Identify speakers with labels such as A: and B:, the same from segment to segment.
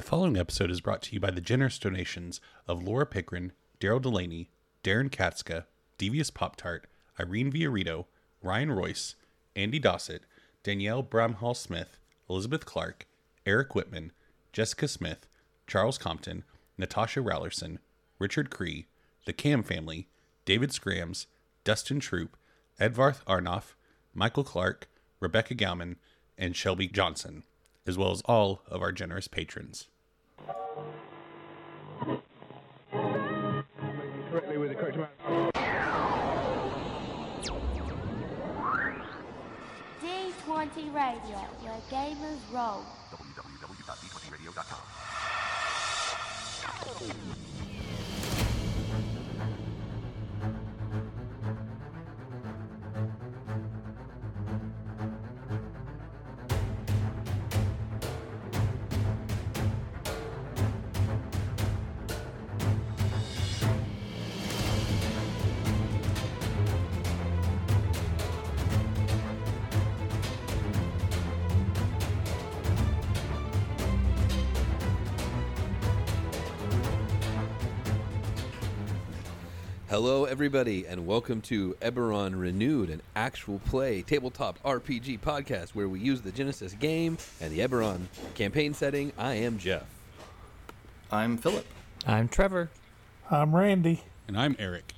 A: The following episode is brought to you by the generous donations of Laura Pickrahn, Darrell DeLaney, Darrin Katzska, Devious Pop Tart, Irene Viorritto, Ryan Royce, Andy Dossett, Danielle Bramhall Smith, Elizabeth Clark, Eric Witman, Jessica Smith, Charles Compton, Natasha Raulerson, Richard Cree, the Kamm family, David Scrams, Dustin Troop, Eðvarð Arnór, Michael Clark, Rebekah Gowman, and Shelby Johnson, as well as all of our generous patrons.
B: correctly with the correct amount.
C: D20 Radio, where gamers roll.
D: Hello, everybody, and welcome to Eberron Renewed, an actual play tabletop RPG podcast where we use the Genesys game and the Eberron campaign setting. I am Jeff.
E: I'm Philip.
F: I'm Trevor.
G: I'm Randy.
A: And I'm Eric.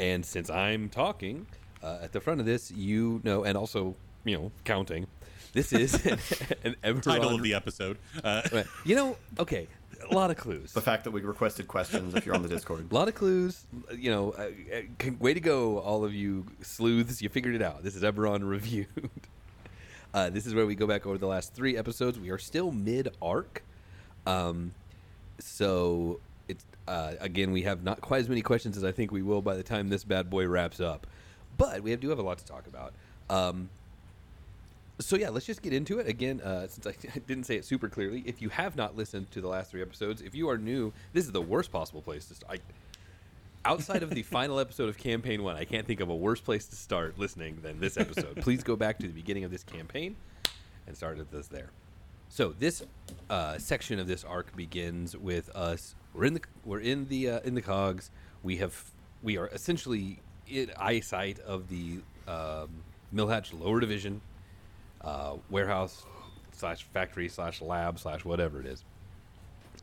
D: And since I'm talking uh, at the front of this, you know, and also, you know, counting, this is an, an Eberron.
A: Title of the episode. Uh,
D: You know, okay, a lot of clues.
E: The fact that we requested questions if you're on the Discord.
D: A lot of clues. You know, uh, uh, way to go, all of you sleuths. You figured it out. This is Eberron Reviewed. Uh, this is where we go back over the last three episodes. We are still mid arc. Um, so, it's uh, again, we have not quite as many questions as I think we will by the time this bad boy wraps up. But we have, do have a lot to talk about. Um, so yeah, let's just get into it again. Uh, since I didn't say it super clearly, if you have not listened to the last three episodes, if you are new, this is the worst possible place to start. Outside of the final episode of campaign one, I can't think of a worse place to start listening than this episode. Please go back to the beginning of this campaign and start at this there. So this uh, section of this arc begins with us. We're in the we're in the uh, in the cogs. We have we are essentially in eyesight of the um, Millhatch lower division uh, warehouse slash factory slash lab slash whatever it is.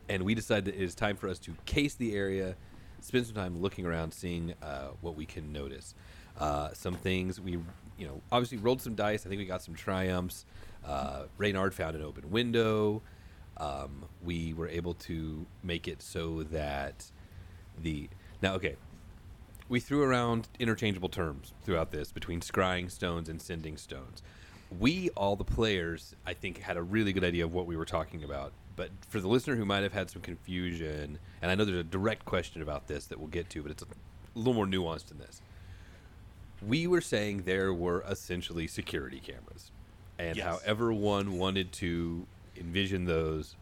D: And we decided that it is time for us to case the area, spend some time looking around, seeing uh, what we can notice. Uh, some things we, you know, obviously rolled some dice. I think we got some triumphs. Uh, Reynard found an open window. Um, we were able to make it so that the now okay we threw around interchangeable terms throughout this between scrying stones and sending stones. We, all the players, I think, had a really good idea of what we were talking about. But for the listener who might have had some confusion, and I know there's a direct question about this that we'll get to, but it's a little more nuanced than this. We were saying there were essentially security cameras. And
A: Yes.
D: however one wanted to envision those,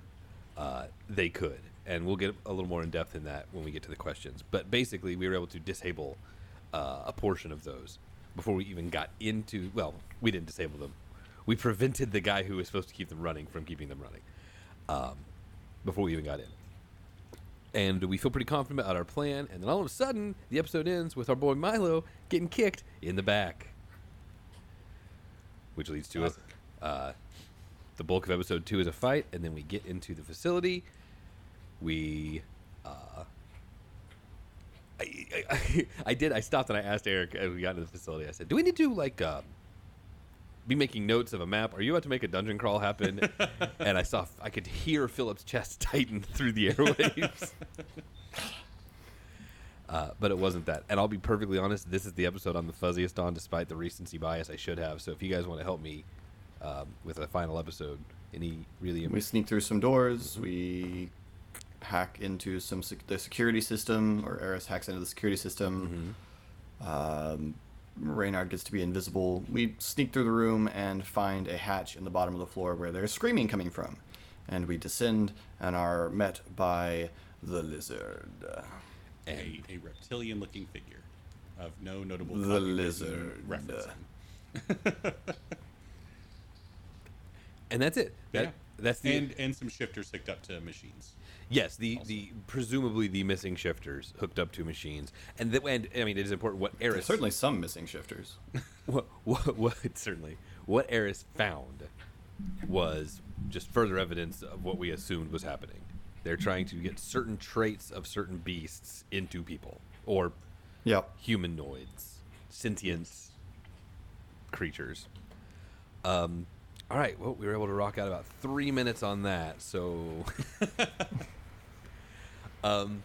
D: uh, they could. And we'll get a little more in depth in that when we get to the questions. But basically, we were able to disable uh, a portion of those before we even got into. Well, we didn't disable them. We prevented the guy who was supposed to keep them running from keeping them running um, before we even got in. And we feel pretty confident about our plan. And then all of a sudden, the episode ends with our boy Milo getting kicked in the back, which leads to us. Uh, the bulk of episode two is a fight, and then we get into the facility. We, uh, I, I, I did. I stopped and I asked Eric as we got into the facility. I said, "Do we need to like um, be making notes of a map? Are you about to make a dungeon crawl happen?" and I saw, I could hear Philip's chest tighten through the airwaves. Uh, but it wasn't that. And I'll be perfectly honest, this is the episode I'm the fuzziest on, despite the recency bias I should have. So if you guys want to help me um, with a final episode, any really
E: We sneak through some doors. We hack into some sec- the security system, or Eris hacks into the security system. Um, Reynard gets to be invisible. We sneak through the room and find a hatch in the bottom of the floor where there's screaming coming from. And we descend and are met by the lizard.
A: a, a reptilian looking figure of no notable
E: The lizard.
A: referencing.
D: and that's it. That,
A: Yeah.
D: That's the
A: and and some shifters hooked up to machines.
D: Yes the the presumably the missing shifters hooked up to machines, and the, and I mean it is important what
E: There's
D: Eris
E: certainly some missing shifters.
D: what, what, what certainly what Eris found was just further evidence of what we assumed was happening. They're trying to get certain traits of certain beasts into people or
E: Yep.
D: humanoids, sentient creatures. Um, all right, well, we were able to rock out about three minutes on that. So, um,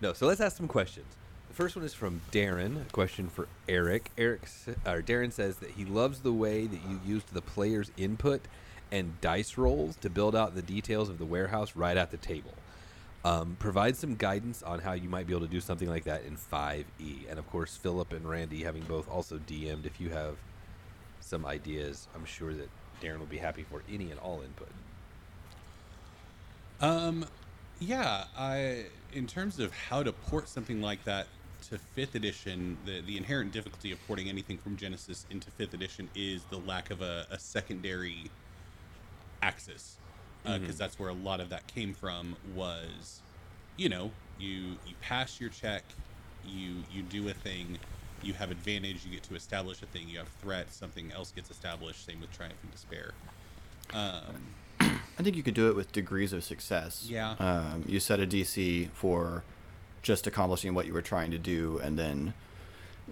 D: no. So let's ask some questions. The first one is from Darren. A question for Eric. Eric, or Darren says that he loves the way that you used the player's input and dice rolls to build out the details of the warehouse right at the table. Um, provide some guidance on how you might be able to do something like that in 5e. And of course, Philip and Randy, having both also DM'd, if you have some ideas, I'm sure that Darren will be happy for any and all input.
A: Um, yeah, I in terms of how to port something like that to fifth edition, the the inherent difficulty of porting anything from Genesys into fifth edition is the lack of a, a secondary axis, because that's where a lot of that came from. Was, you know, you you pass your check, you you do a thing. You have advantage. You get to establish a thing. You have threat. Something else gets established. Same with triumph and despair. Um,
E: I think you could do it with degrees of success.
A: Yeah.
E: Um, you set a DC for just accomplishing what you were trying to do, and then,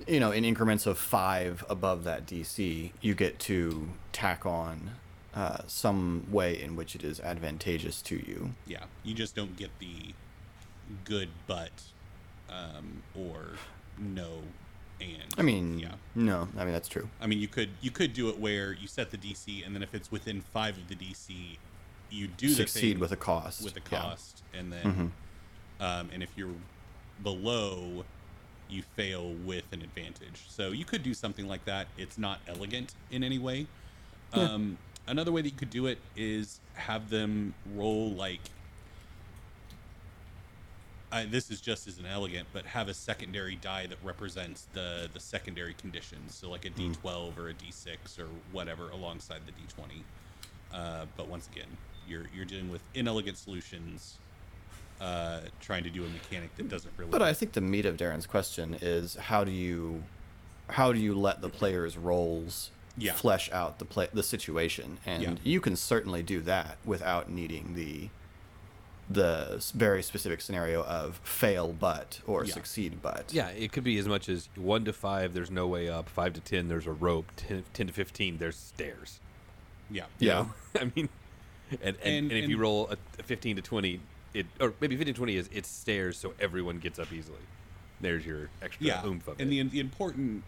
E: you know, in increments of five above that DC, you get to tack on uh, some way in which it is advantageous to you.
A: Yeah, you just don't get the good but um, or no and.
E: I mean,
A: yeah.
E: no, I mean that's true.
A: I mean, you could you could do it where you set the DC, and then if it's within five of the DC, you do the
E: Succeed with a cost.
A: with a
E: yeah.
A: cost, and then,
E: Mhm.
A: um, and if you're below, you fail with an advantage. So you could do something like that. It's not elegant in any way. Um, another way that you could do it is have them roll like. I, this is just as an elegant, but have a secondary die that represents the the secondary conditions. So like a
E: Hmm.
A: D12 or a D6 or whatever alongside the D20. Uh, but once again, you're you're dealing with inelegant solutions, uh, trying to do a mechanic that doesn't really.
E: But I think the meat of Darren's question is how do you how do you let the players' roles
A: Yeah.
E: flesh out the play the situation, and
A: Yeah.
E: you can certainly do that without needing the the very specific scenario of fail but or
A: Yeah.
E: succeed but.
D: Yeah, it could be as much as 1 to 5, there's no way up. 5 to 10, there's a rope. 10, 10 to 15, there's stairs.
A: yeah,
D: You
E: Yeah.
D: know? I mean, and, and, and,
A: And-
D: if you roll a, a 15 to 20, it or maybe 15 to 20 is it's stairs, so everyone gets up easily. There's your extra
A: yeah.
D: oomph of
A: and
D: it.
A: the the important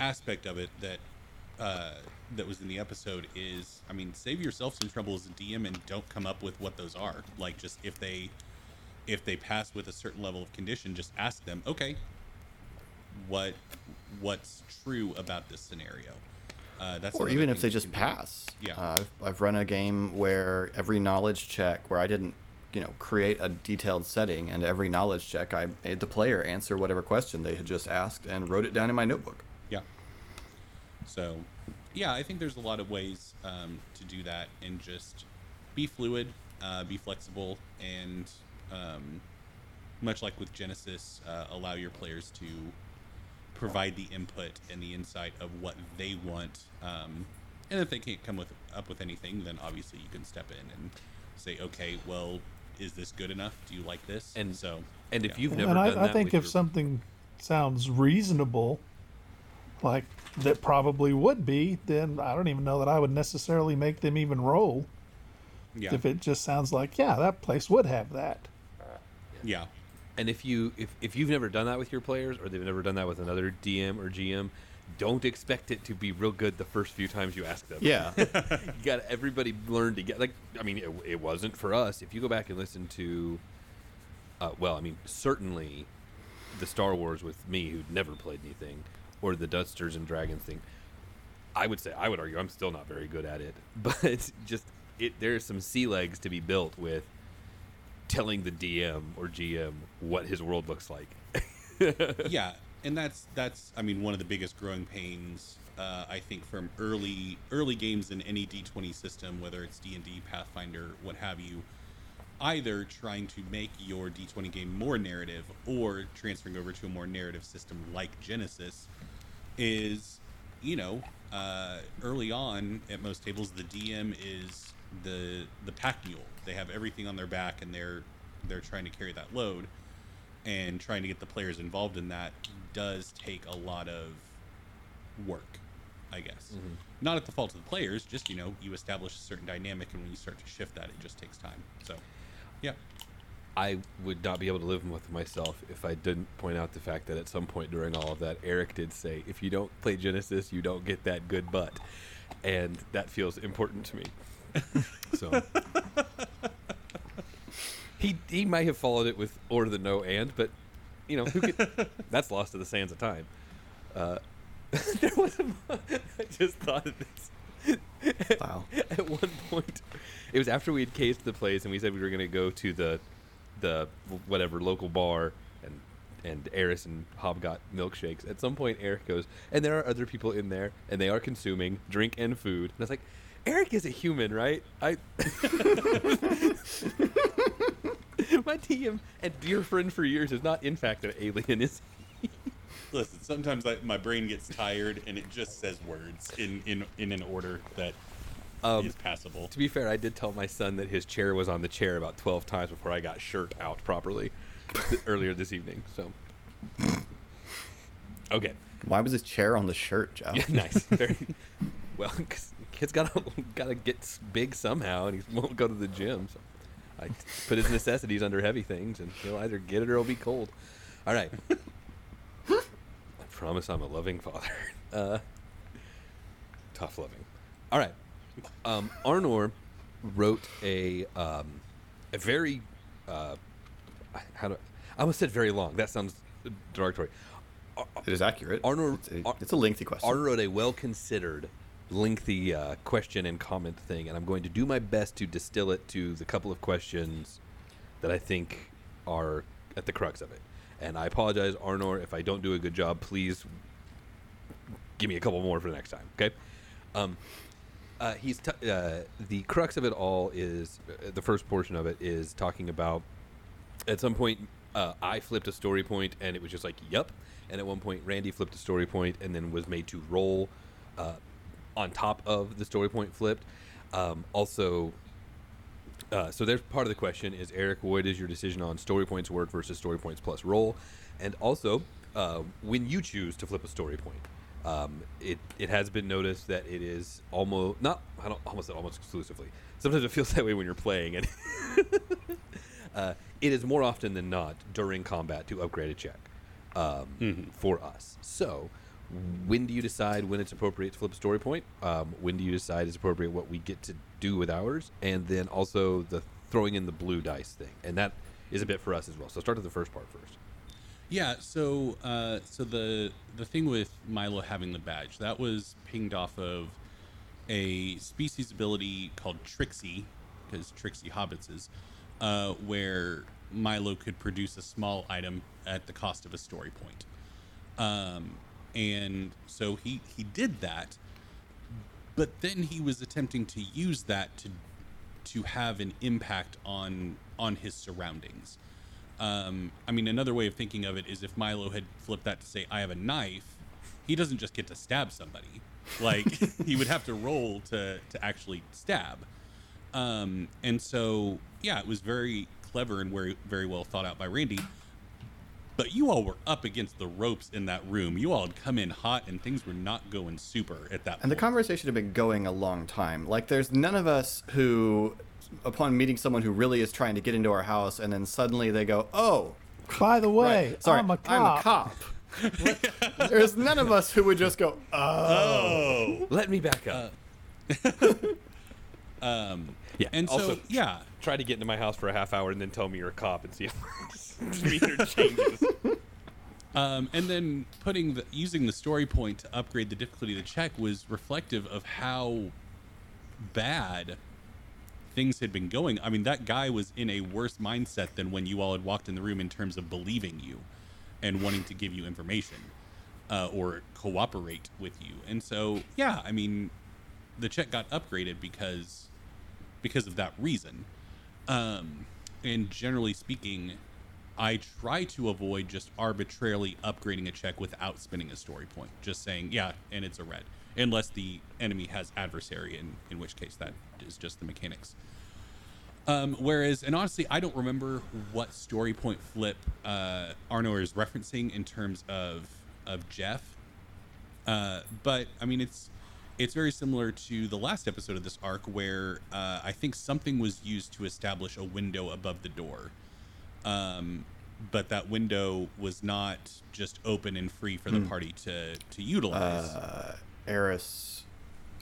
A: aspect of it that uh, that was in the episode is, I mean, save yourself some trouble as a DM and don't come up with what those are. Like, just if they if they pass with a certain level of condition, just ask them, okay, what what's true about this scenario? Uh, that's
E: Or even if they just pass.
A: Yeah.
E: Uh, I've, I've run a game where every knowledge check, where I didn't, you know, create a detailed setting, and every knowledge check, I made the player answer whatever question they had just asked and wrote it down in my notebook.
A: Yeah. So, yeah, I think there's a lot of ways um, to do that and just be fluid, uh, be flexible, and um, much like with Genesys, uh, allow your players to provide the input and the insight of what they want. Um, and if they can't come with up with anything, then obviously you can step in and say, okay, well, is this good enough? Do you like this?
D: And-
A: so,
D: and if
A: yeah.
D: you've never
B: and
D: done
B: I, I think if
D: your-
B: something sounds reasonable, like that probably would be, then I don't even know that I would necessarily make them even roll.
A: yeah,
B: If it just sounds like, yeah, that place would have that.
A: yeah,
D: And if you if, if you've never done that with your players or they've never done that with another DM or GM, don't expect it to be real good the first few times you ask them.
E: Yeah.
D: you got everybody learn to get like I mean it, it wasn't for us. If you go back and listen to uh, well, I mean certainly the Star Wars with me who'd never played anything or the Dusters and Dragons thing, I would say I would argue I'm still not very good at it, but just it there's some sea legs to be built with telling the DM or GM what his world looks like.
A: yeah and that's that's I mean one of the biggest growing pains uh, I think from early early games in any D20 system, whether it's D and D, Pathfinder, what have you. Either trying to make your D20 game more narrative or transferring over to a more narrative system like Genesys is, you know, uh, early on at most tables the DM is the the pack mule. They have everything on their back and they're they're trying to carry that load and trying to get the players involved in that does take a lot of work, I guess. Not at the fault of the players, just you know, you establish a certain dynamic, and when you start to shift that, it just takes time. So, yeah,
D: I would not be able to live with myself if I didn't point out the fact that at some point during all of that, Eric did say, "If you don't play Genesys, you don't get that good butt," and that feels important to me. so he he might have followed it with or the no and, but you know who could, that's lost to the sands of time. Uh, there was a, I just thought of this.
E: Wow.
D: At one point, it was after we had cased the place and we said we were going to go to the the whatever local bar and and Eris and Hob got milkshakes. At some point, Eric goes, and there are other people in there, and they are consuming drink and food. And I was like, Eric is a human, right? I. My DM and dear friend for years is not in fact an alien, is he?
A: listen. Sometimes I, my brain gets tired, and it just says words in in in an order that is
D: Um,
A: passable.
D: To be fair, I did tell my son that his chair was on the chair about 12 times before I got shirt out properly earlier this evening. So, okay,
E: Why was his chair on the shirt, Jeff?
D: yeah, nice. Very well. 'cause kid's got to got to get big somehow, and he won't go to the gym. So, I put his necessities under heavy things, and he'll either get it or he'll be cold. All right. I promise I'm a loving father. Uh, tough loving. All right. Um, Arnor wrote a um, a very uh, how do I almost said very long. That sounds derogatory.
E: It is accurate.
D: Arnor-
E: it's, a, it's a lengthy question.
D: Arnor wrote a well considered, lengthy uh, question and comment thing, and I'm going to do my best to distill it to the couple of questions that I think are at the crux of it. And I apologize, Arnor, if I don't do a good job. Please give me a couple more for the next time. Okay. Um, uh, he's t- uh, the crux of it all is uh, the first portion of it is talking about at some point uh, I flipped a story point and it was just like yep, and at one point Randy flipped a story point and then was made to roll uh, on top of the story point flipped. Um, also, uh, so there's part of the question is Eric, what is your decision on story points work versus story points plus roll, and also when you choose to flip a story point. Um, it it has been noticed that it is almost not I don't almost said almost exclusively. Sometimes it feels that way when you're playing it. uh, it is more often than not during combat to upgrade a check um, for us. So, when do you decide when it's appropriate to flip a story point? Um, when do you decide it's appropriate what we get to do with ours? And then also the throwing in the blue dice thing, and that is a bit for us as well. So start with the first part first.
A: Yeah, so uh, so the the thing with Milo having the badge that was pinged off of a species ability called Trixie, because Trixie hobbits is, uh, where Milo could produce a small item at the cost of a story point, um, and so he he did that, but then he was attempting to use that to to have an impact on on his surroundings. Um, I mean, another way of thinking of it is if Milo had flipped that to say, "I have a knife," he doesn't just get to stab somebody. Like he would have to roll to to actually stab. Um, and so, yeah, it was very clever and very very well thought out by Randy. But you all were up against the ropes in that room. You all had come in hot, and things were not going super at that.
E: And the conversation had been going a long time. Like, there's none of us who, upon meeting someone who really is trying to get into our house, and then suddenly they go, "Oh,
B: By the way,
E: right, sorry,
B: I'm a cop.
E: cop." there's none of us who would just go, "Oh."
A: oh,
D: Let me back up.
A: um,
D: yeah,
A: and so
D: also
A: yeah,
D: try to get into my house for a half hour and then tell me you're a cop and see if meter changes.
A: Um, and then putting the using the story point to upgrade the difficulty of the check was reflective of how bad things had been going. I mean, that guy was in a worse mindset than when you all had walked in the room in terms of believing you. and wanting to give you information uh, or cooperate with you. And so, yeah, I mean, the check got upgraded because because of that reason. Um, and generally speaking, I try to avoid just arbitrarily upgrading a check without spending a story point. Just saying, yeah, and it's a red, unless the enemy has adversary, in in which case that is just the mechanics. Um, whereas, and honestly, I don't remember what story point flip uh, Arnor is referencing in terms of of Jeff. Uh, but I mean, it's it's very similar to the last episode of this arc, where uh, I think something was used to establish a window above the door. Um, but that window was not just open and free for the party to to utilize.
E: Uh, Eris,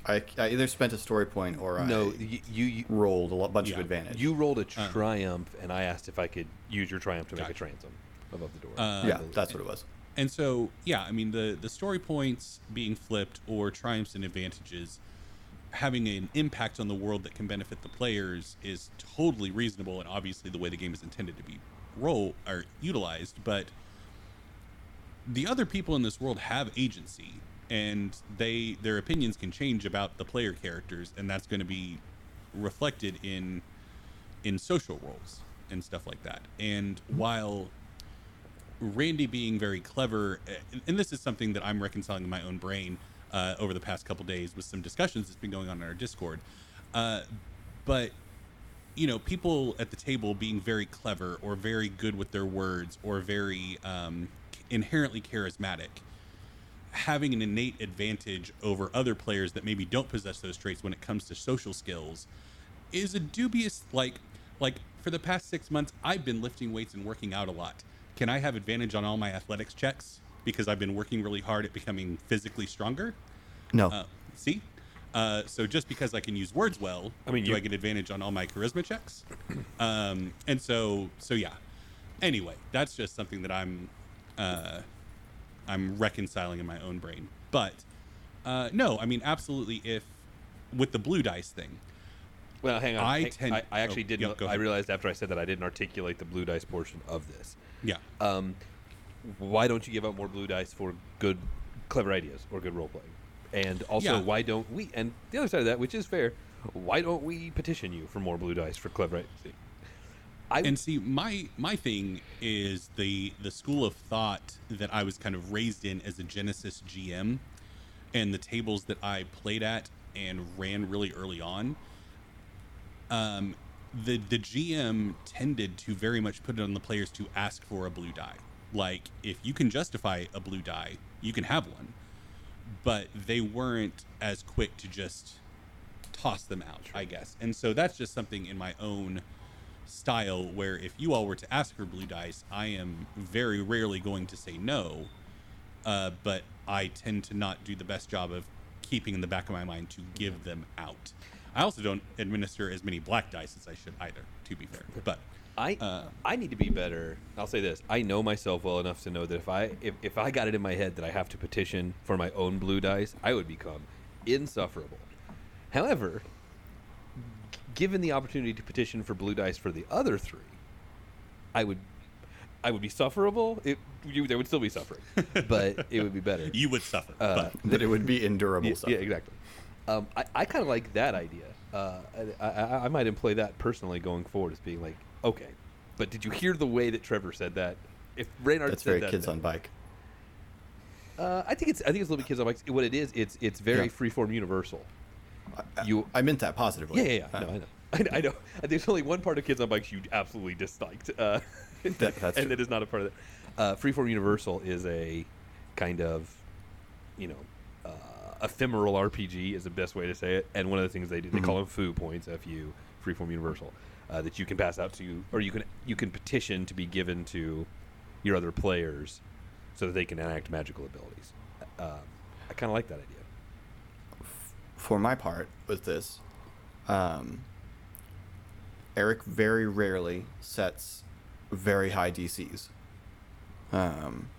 E: I, I either spent a story point or
D: No,
E: I
D: you you, you,
E: rolled a lo- bunch of
A: Yeah.
E: advantage.
D: you rolled a triumph, and I asked if I could use your triumph to make a
A: Gotcha.
D: transom above the door.
A: Uh,
E: yeah, that's what it was.
A: And so, yeah, I mean, the the story points being flipped or triumphs and advantages having an impact on the world that can benefit the players is totally reasonable and obviously the way the game is intended to be roll or utilized. But the other people in this world have agency, and they their opinions can change about the player characters, and that's going to be reflected in in social roles and stuff like that. And while Randy being very clever, uh, and this is something that I'm reconciling in my own brain uh, over the past couple days with some discussions that's been going on in our Discord. Uh, but you know, people at the table being very clever or very good with their words or very um, inherently charismatic, having an innate advantage over other players that maybe don't possess those traits when it comes to social skills is a dubious like like for the past six months i've been lifting weights and working out a lot. Can i have advantage on all my athletics checks? Because i've been working really hard at becoming physically stronger?
E: No,
A: uh, see? Uh, so just because i can use words well
D: I mean,
A: do
D: you-
A: i get advantage on all my charisma checks? Um, and so so yeah. Anyway that's just something that i'm uh, i'm reconciling in my own brain but uh, no i mean absolutely if with the blue dice thing
D: well, hang on.
A: I
D: Hang-
A: tend-
D: I, I actually
A: oh,
D: didn't. I realized after I said that I didn't articulate the blue dice portion of this.
A: yeah
D: Um, why don't you give out more blue dice for good, clever ideas or good role playing? And also,
A: Yeah.
D: why don't we? And the other side of that, which is fair, why don't we petition you for more blue dice for clever ideas? I
A: and see my my thing is the the school of thought that i was kind of raised in as a Genesys gm and the tables that i played at and ran really early on um the the gm tended to very much put it on the players to ask for a blue die like if you can justify a blue die you can have one. But they weren't as quick to just toss them out i guess. And so that's just something in my own style where if you all were to ask for blue dice, I am very rarely going to say no. Uh, but I tend to not do the best job of keeping in the back of my mind to give them out. I also don't administer as many black dice as I should either, to be fair. But
D: I
A: Uh,
D: I need to be better. I'll say this: I know myself well enough to know that if I if, if I got it in my head that I have to petition for my own blue dice, I would become insufferable. However, given the opportunity to petition for blue dice for the other three, I would I would be sufferable. It you, there would still be suffering, but it would be better.
A: you would suffer.
D: Uh,
A: but
E: but it would be endurable.
D: Yeah,
E: stuff.
D: yeah, exactly. Um, I, I kind of like that idea. Uh, I, I, I might employ that personally going forward as being like, okay, but did you hear the way that Trevor said that? If Reynard
E: That's
D: said
E: very
D: that,
E: kids
D: then-
E: on bike.
D: Uh, I think it's I think it's a little bit kids on bikes. What it is, it's it's very
E: Yeah.
D: freeform universal.
E: I-
D: You-
E: I meant that positively.
D: Yeah, yeah, yeah.
E: Uh,
D: No, I know. I, I know. There's only one part of kids on bikes you absolutely disliked, uh,
E: That- that's
D: and
E: true.
D: that is not a part of that. Uh, freeform universal is a kind of, you know, uh, ephemeral RPG is the best way to say it. And one of the things they do, they call them foo points, F-U, freeform universal, uh, that you can pass out to, or you can you can petition to be given to your other players, so that they can enact magical abilities. Uh, I kind of like that idea.
E: For my part with this, um, Eric very rarely sets very high DCs. Um,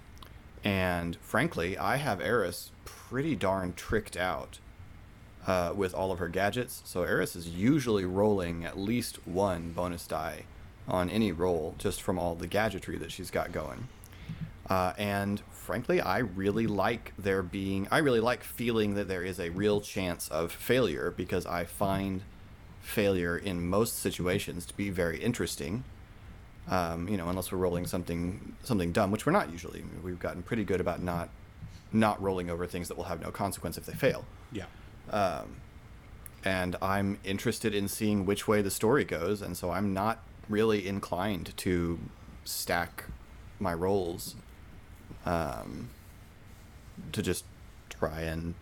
E: and frankly, I have Eris pretty darn tricked out uh, with all of her gadgets. So Eris is usually rolling at least one bonus die on any roll just from all the gadgetry that she's got going. Uh, and frankly, I really like there being, I really like feeling that there is a real chance of failure because I find failure in most situations to be very interesting. Um, you know, unless we're rolling something something dumb, which we're not usually. We've gotten pretty good about not not rolling over things that will have no consequence if they fail.
A: Yeah.
E: And I'm interested in seeing which way the story goes, and so I'm not really inclined to stack my rolls um, to just try and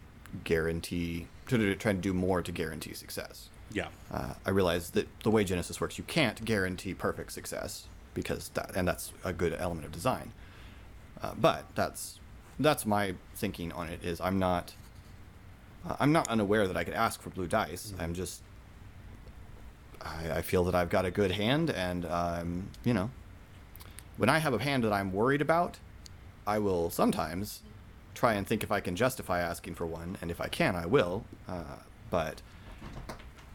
E: guarantee to do- try and do more to guarantee success.
A: Yeah.
E: Uh, I realize that the way Genesys works, you can't guarantee perfect success because that, and that's a good element of design. Uh, but that's that's my thinking on it. Is I'm not uh, I'm not unaware that I could ask for blue dice. I'm just I, I feel that I've got a good hand, and um, you know, when I have a hand that I'm worried about, I will sometimes try and think if I can justify asking for one, and if I can, I will. Uh, but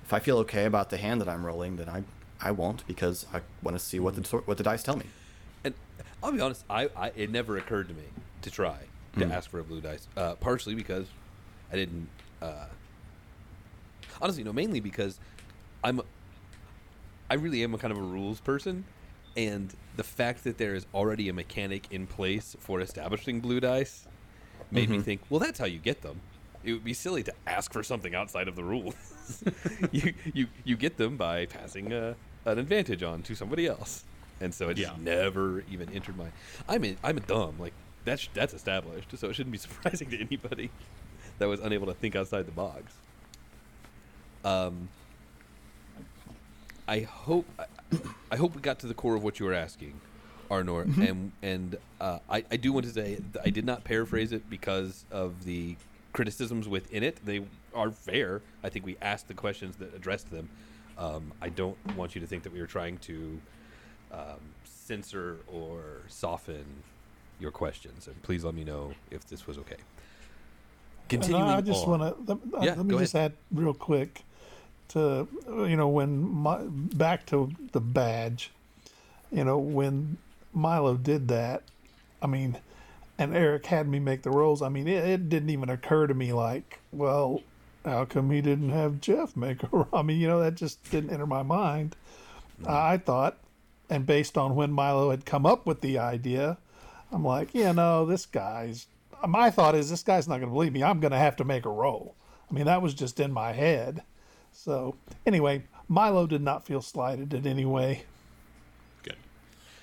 E: if I feel okay about the hand that I'm rolling, then I I won't because I want to see what the what the dice tell me.
D: And I'll be honest, I, I it never occurred to me to try to ask for a blue dice. Uh, partially because I didn't. Uh, honestly, no, mainly because I'm. I really am a kind of a rules person, and the fact that there is already a mechanic in place for establishing blue dice made me think, well, that's how you get them. It would be silly to ask for something outside of the rules. you, you you get them by passing a, an advantage on to somebody else, and so it just
A: Yeah.
D: never even entered my. I'm in, I'm a dumb like that's that's established, so it shouldn't be surprising to anybody that was unable to think outside the box. Um, I hope I hope we got to the core of what you were asking, Arnor, and and uh, I I do want to say that I did not paraphrase it because of the criticisms within it. They are fair. I think we asked the questions that addressed them. Um, I don't want you to think that we were trying to um, censor or soften your questions. And please let me know if this was okay. Continuing
B: And I just want to let,
D: Yeah,
B: let me
D: go
B: just add real quick to you know when my, back to the badge, you know when Milo did that, I mean, and Eric had me make the rolls. I mean, it, it didn't even occur to me like, well, how come he didn't have Jeff make a roll? I mean, you know, that just didn't enter my mind. Mm-hmm. I thought, and based on when Milo had come up with the idea, I'm like, yeah, no, this guy's. My thought is this guy's not going to believe me. I'm going to have to make a roll. I mean, that was just in my head. So anyway, Milo did not feel slighted in any way.
A: Good.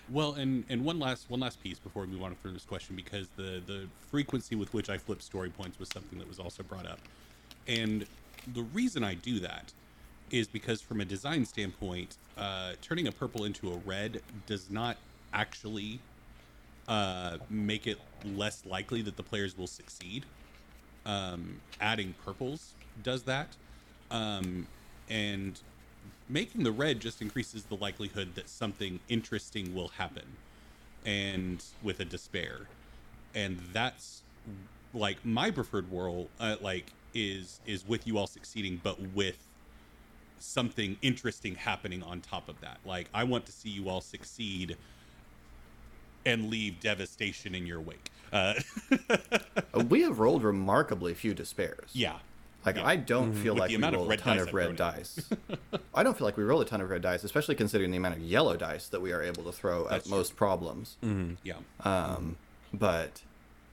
A: Well, and and one last one last piece before we move on through this question because the the frequency with which I flip story points was something that was also brought up, and the reason I do that is because from a design standpoint, uh, turning a purple into a red does not actually uh, make it less likely that the players will succeed. Um, adding purples does that, um, and making the red just increases the likelihood that something interesting will happen, and with a despair, and that's like my preferred world Uh, like is is with you all succeeding, but with something interesting happening on top of that. Like I want to see you all succeed and leave devastation in your wake. Uh,
E: Uh, we have rolled remarkably few despairs.
A: yeah.
E: Like
A: Yeah.
E: I don't feel
A: With
E: like
A: the
E: we
A: amount of
E: roll a ton
A: dice
E: of
A: I've
E: red dice. I don't feel like we roll a ton of red dice, especially considering the amount of yellow dice that we are able to throw
A: That's
E: at
A: true.
E: most problems.
A: Yeah.
E: Um, but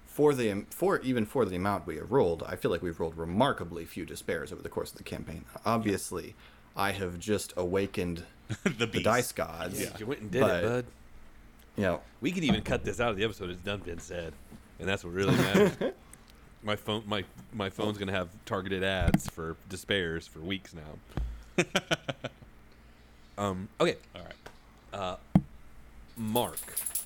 E: for the for even for the amount we have rolled, I feel like we've rolled remarkably few despairs over the course of the campaign. Obviously, I have just awakened
A: the
E: the dice gods.
A: Yeah.
D: You went and did
E: But-
D: it, bud.
E: You know,
D: We could even cut this out of the episode. It's done been said, and that's what really matters. my phone, my my phone's gonna have targeted ads for despairs for weeks now. um. Okay.
A: All right.
D: Uh, Mark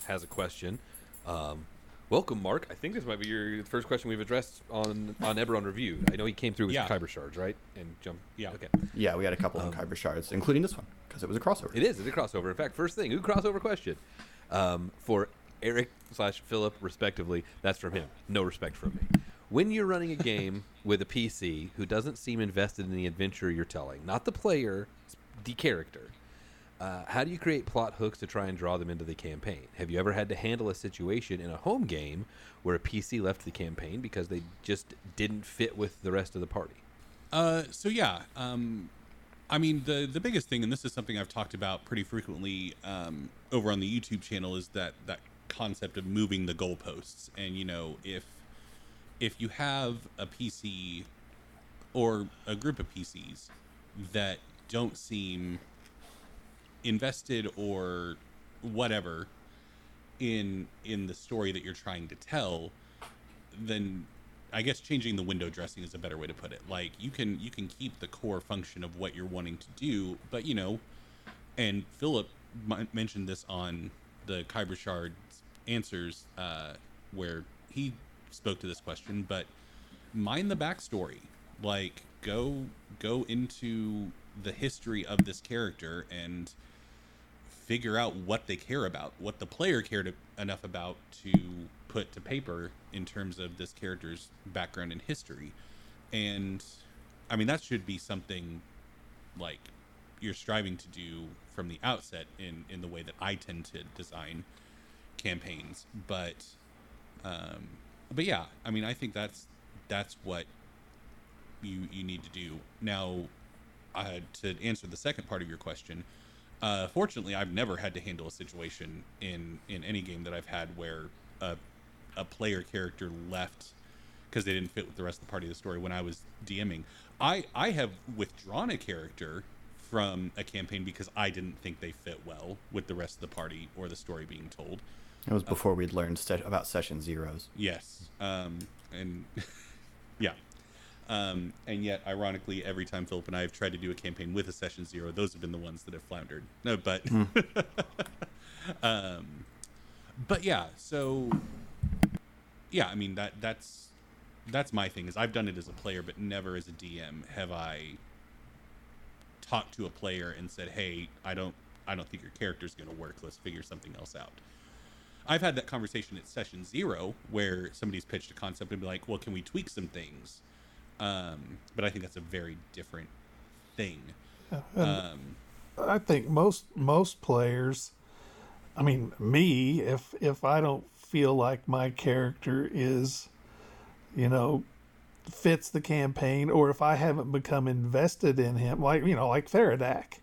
D: has a question. Um, welcome, Mark. I think this might be your first question we've addressed on on Eberron Review. I know he came through with
A: Yeah.
D: Kyber shards, right? And jump.
A: Yeah.
D: Okay.
E: yeah, we had a couple of Kyber shards, including this one because it was a crossover.
D: It is. It's a crossover. In fact, first thing, who crossover question um, for Eric slash Philip, respectively. That's from him. No respect from me. When you're running a game with a PC who doesn't seem invested in the adventure you're telling, not the player, the character, Uh, how do you create plot hooks to try and draw them into the campaign? Have you ever had to handle a situation in a home game where a PC left the campaign because they just didn't fit with the rest of the party?
A: Uh, so yeah, um, I mean the the biggest thing, and this is something I've talked about pretty frequently um, over on the YouTube channel, is that that concept of moving the goalposts. And you know, if if you have a PC or a group of PCs that don't seem invested or whatever in in the story that you're trying to tell, then I guess changing the window dressing is a better way to put it. Like you can you can keep the core function of what you're wanting to do, but you know, and Philip m- mentioned this on the Kyber Shard answers, uh, where he spoke to this question. But mind the backstory. Like go go into the history of this character and figure out what they care about, what the player cared enough about to put to paper in terms of this character's background and history. And I mean, that should be something like you're striving to do from the outset in, in the way that I tend to design campaigns. But, um, but yeah, I mean, I think that's, that's what you, you need to do. Now, uh, to answer the second part of your question, uh, fortunately, I've never had to handle a situation in in any game that I've had where a a player character left because they didn't fit with the rest of the party of the story when I was DMing. I I have withdrawn a character from a campaign because I didn't think they fit well with the rest of the party or the story being told.
E: It was before we'd learned se- about session zeros.
A: Yes. Um, and yeah. Um, and yet, ironically, every time Philip and I have tried to do a campaign with a session zero, those have been the ones that have floundered. No, but, um, but yeah. So, yeah, I mean that that's that's my thing. Is I've done it as a player, but never as a DM have I talked to a player and said, "Hey, I don't I don't think your character's going to work. Let's figure something else out." I've had that conversation at session zero where somebody's pitched a concept and be like, "Well, can we tweak some things?" Um, but I think that's a very different thing. Um,
B: I think most most players, I mean me, if if I don't feel like my character is, you know, fits the campaign, or if I haven't become invested in him, like you know, like Theradak,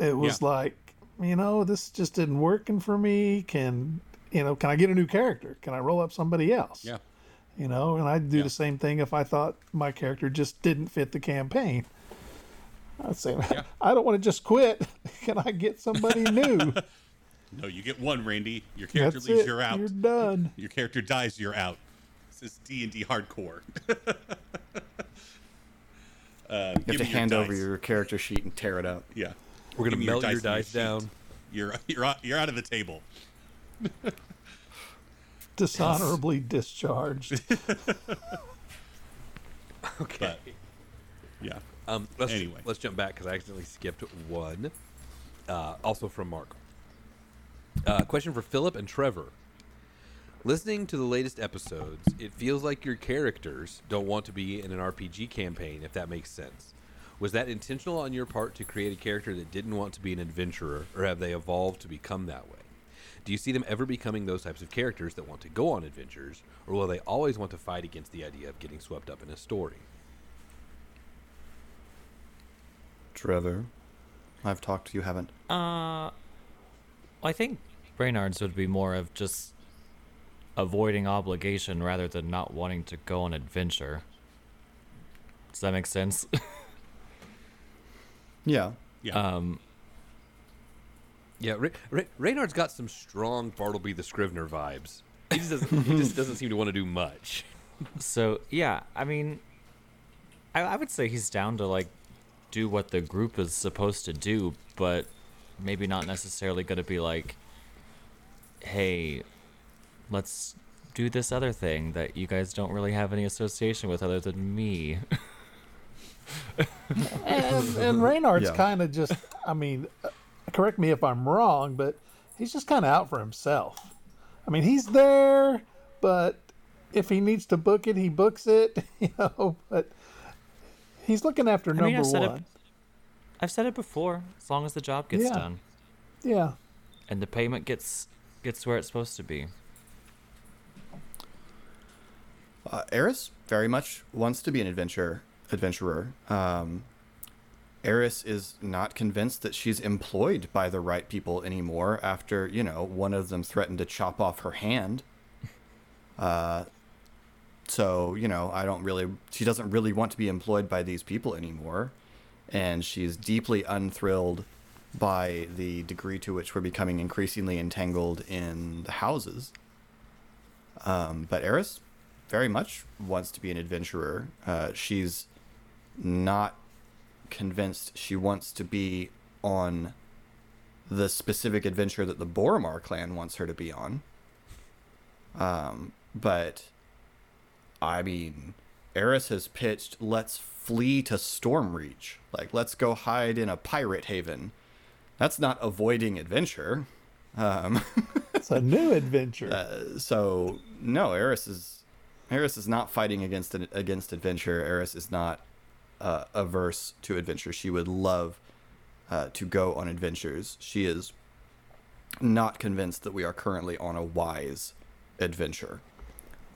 B: it was
A: Yeah.
B: like, you know, this just isn't working for me. Can you know? Can I get a new character? Can I roll up somebody else?
A: yeah,
B: you know and i'd do
A: Yeah.
B: the same thing if i thought my character just didn't fit the campaign i'd say
A: Yeah.
B: i don't want to just quit can i get somebody new
A: no, you get one, Randy. Your character
B: that's
A: leaves,
B: it
A: you're out.
B: you're done
A: Your character dies, you're out. This is D and D hardcore. uh,
E: You have to hand over your character sheet and tear it up.
A: yeah.
D: We're gonna
A: Give me your
D: melt your dice
A: sheet.
D: down.
A: You're you're out, you're out of the table.
B: dishonorably discharged
D: Okay.
A: But yeah,
D: Um, let's
A: Anyway.
D: let's jump back because I accidentally skipped one. Uh, also from Mark. Uh, question for Philip and Trevor. Listening to the latest episodes, it feels like your characters don't want to be in an RPG campaign, if that makes sense. Was that intentional on your part to create a character that didn't want to be an adventurer, or have they evolved to become that way? Do you see them ever becoming those types of characters that want to go on adventures, or will they always want to fight against the idea of getting swept up in a story?
E: Trevor, I've talked. To you haven't.
F: Uh, I think Reynard's would be more of just avoiding obligation rather than not wanting to go on adventure. Does that make sense?
E: Yeah.
A: yeah.
F: um,
D: Yeah, Ra- Ra- Reynard's got some strong Bartleby the Scrivener vibes. He just doesn't, he just doesn't seem to want to do much.
F: so yeah, I mean, I, I would say he's down to like do what the group is supposed to do, but maybe not necessarily going to be like, hey, let's do this other thing that you guys don't really have any association with other than me.
B: and, and Reynard's
E: Yeah.
B: kind of just, I mean, uh, correct me if I'm wrong, but he's just kind of out for himself. I mean, he's there, but if he needs to book it, he books it, you know, but he's looking after
F: I mean,
B: number
F: I set
B: one.
F: up- I've said it before. As long as the job gets
B: Yeah.
F: done
B: Yeah.
F: and the payment gets gets where it's supposed to be.
E: Uh, Eris very much wants to be an adventure adventurer. Um, Eris is not convinced that she's employed by the right people anymore after, you know, one of them threatened to chop off her hand. Uh, so, you know, I don't really, she doesn't really want to be employed by these people anymore. And she's deeply unthrilled by the degree to which we're becoming increasingly entangled in the houses. Um, but Eris very much wants to be an adventurer. Uh, she's not convinced she wants to be on the specific adventure that the Boromar clan wants her to be on. Um, but I mean, Eris has pitched, let's flee to Stormreach. Like, let's go hide in a pirate haven. That's not avoiding adventure. Um,
B: It's a new adventure.
E: uh, so no, Eris is Eris is not fighting against against adventure. Eris is not uh, averse to adventure. She would love uh, to go on adventures. She is not convinced that we are currently on a wise adventure.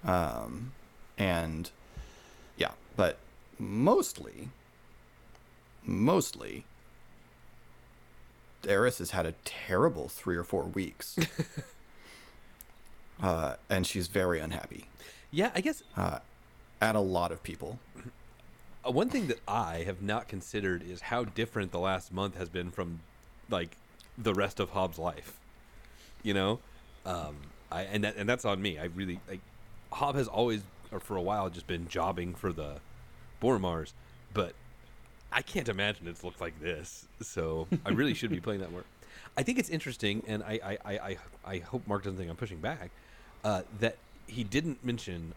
E: Um, and yeah, but mostly, mostly, Eris has had a terrible three or four weeks. uh, and she's very unhappy
D: Yeah, I guess
E: at a lot of people.
D: Uh, one thing that I have not considered is how different the last month has been from like the rest of Hobbs' life. You know, um, I and that and that's on me. I really like Hob has always, or for a while, just been jobbing for the Boromars, but I can't imagine it's looked like this. So I really should be playing that more. I think it's interesting, and I I, I, I, I hope Mark doesn't think I'm pushing back. Uh, that he didn't mention.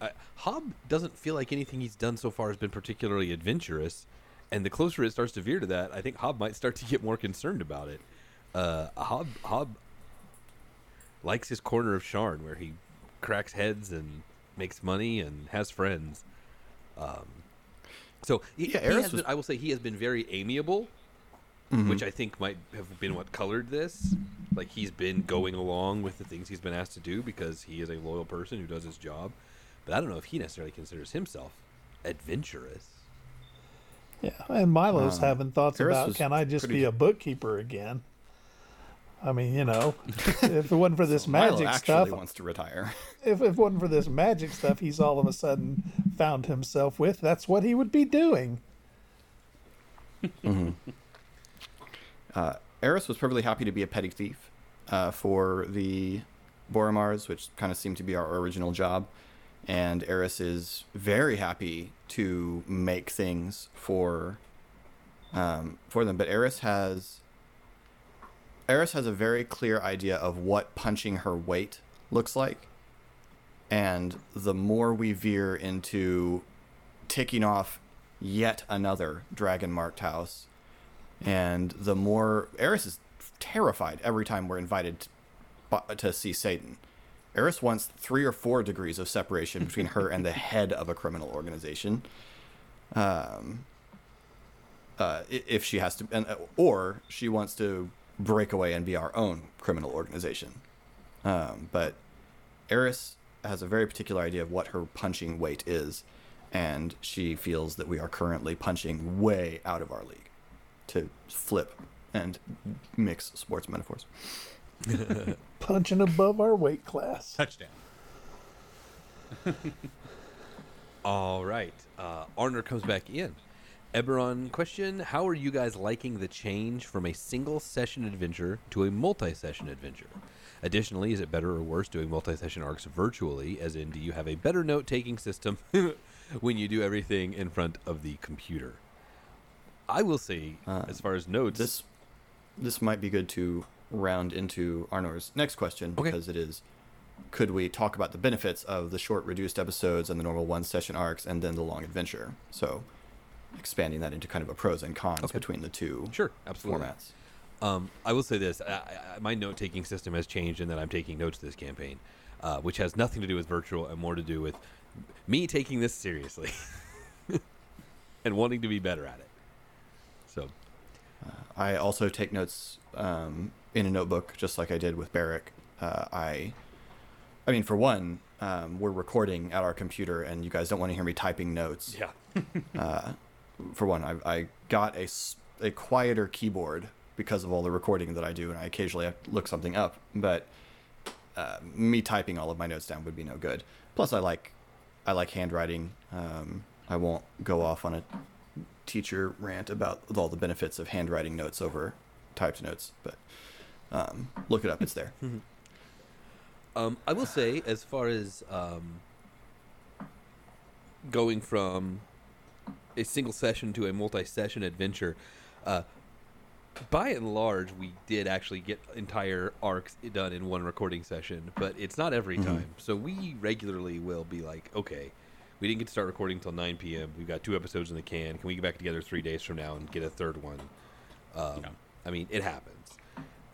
D: Uh, Hob doesn't feel like anything he's done so far has been particularly adventurous, and the closer it starts to veer to that, I think Hob might start to get more concerned about it. Uh, Hob Hob likes his corner of Sharn, where he cracks heads and makes money and has friends. Um, so he,
E: Yeah,
D: he
E: Eris
D: has
E: was-
D: been, I will say he has been very amiable, which I think might have been what colored this. Like he's been going along with the things he's been asked to do because he is a loyal person who does his job. But I don't know if he necessarily considers himself adventurous.
B: Yeah, and Milo's
E: Um,
B: having thoughts
E: Eris
B: about can I just
E: pretty-
B: be a bookkeeper again? I mean, you know, if it wasn't for this
E: Milo
B: magic
E: actually
B: stuff,
E: wants to retire.
B: if, if it wasn't for this magic stuff, he's all of a sudden found himself with. That's what he would be doing. Hmm.
E: Eris was perfectly happy to be a petty thief uh, for the Boromars, which kind of seemed to be our original job. And Eris is very happy to make things for um, for them. But Eris has Eris has a very clear idea of what punching her weight looks like. And the more we veer into ticking off yet another dragon marked house, and the more Eris is terrified every time we're invited to, to see Satan. Eris wants three or four degrees of separation between her and the head of a criminal organization. Um, uh, if she has to, and, uh, or she wants to break away and be our own criminal organization. Um, but Eris has a very particular idea of what her punching weight is, and she feels that we are currently punching way out of our league to flip and mix sports metaphors.
B: Punching above our weight class.
A: Touchdown.
D: All right. Uh, Arnor comes back in. Eberron question How are you guys liking the change from a single session adventure to a multi session adventure? Additionally, is it better or worse doing multi session arcs virtually? As in, do you have a better note taking system when you do everything in front of the computer? I will say, as far as notes,
E: This this might be good to round into Arnor's next question
D: Okay.
E: because it is could we talk about the benefits of the short reduced episodes and the normal one session arcs and then the long adventure? So expanding that into kind of a pros and cons
D: Okay.
E: between the two
D: Sure, absolutely.
E: formats.
D: Um, I will say this: I, I, my note taking system has changed in that I'm taking notes this campaign, uh, which has nothing to do with virtual and more to do with me taking this seriously and wanting to be better at it. So,
E: I also take notes um, in a notebook, just like I did with Barrick. Uh, I, I mean, for one, um, we're recording at our computer, and you guys don't want to hear me typing notes.
D: Yeah.
E: For one, I, I got a, a quieter keyboard because of all the recording that I do, and I occasionally have to look something up. But uh, me typing all of my notes down would be no good. Plus, I like I like handwriting. Um, I won't go off on a teacher rant about all the benefits of handwriting notes over typed notes, but um, look it up; it's there.
D: Um, I will say, as far as um, going from a single session to a multi-session adventure, uh, by and large, we did actually get entire arcs done in one recording session, but it's not every time. So we regularly will be like, okay, we didn't get to start recording until 9 p.m. We've got two episodes in the can. Can we get back together three days from now and get a third one? Um,
A: Yeah.
D: I mean, it happens.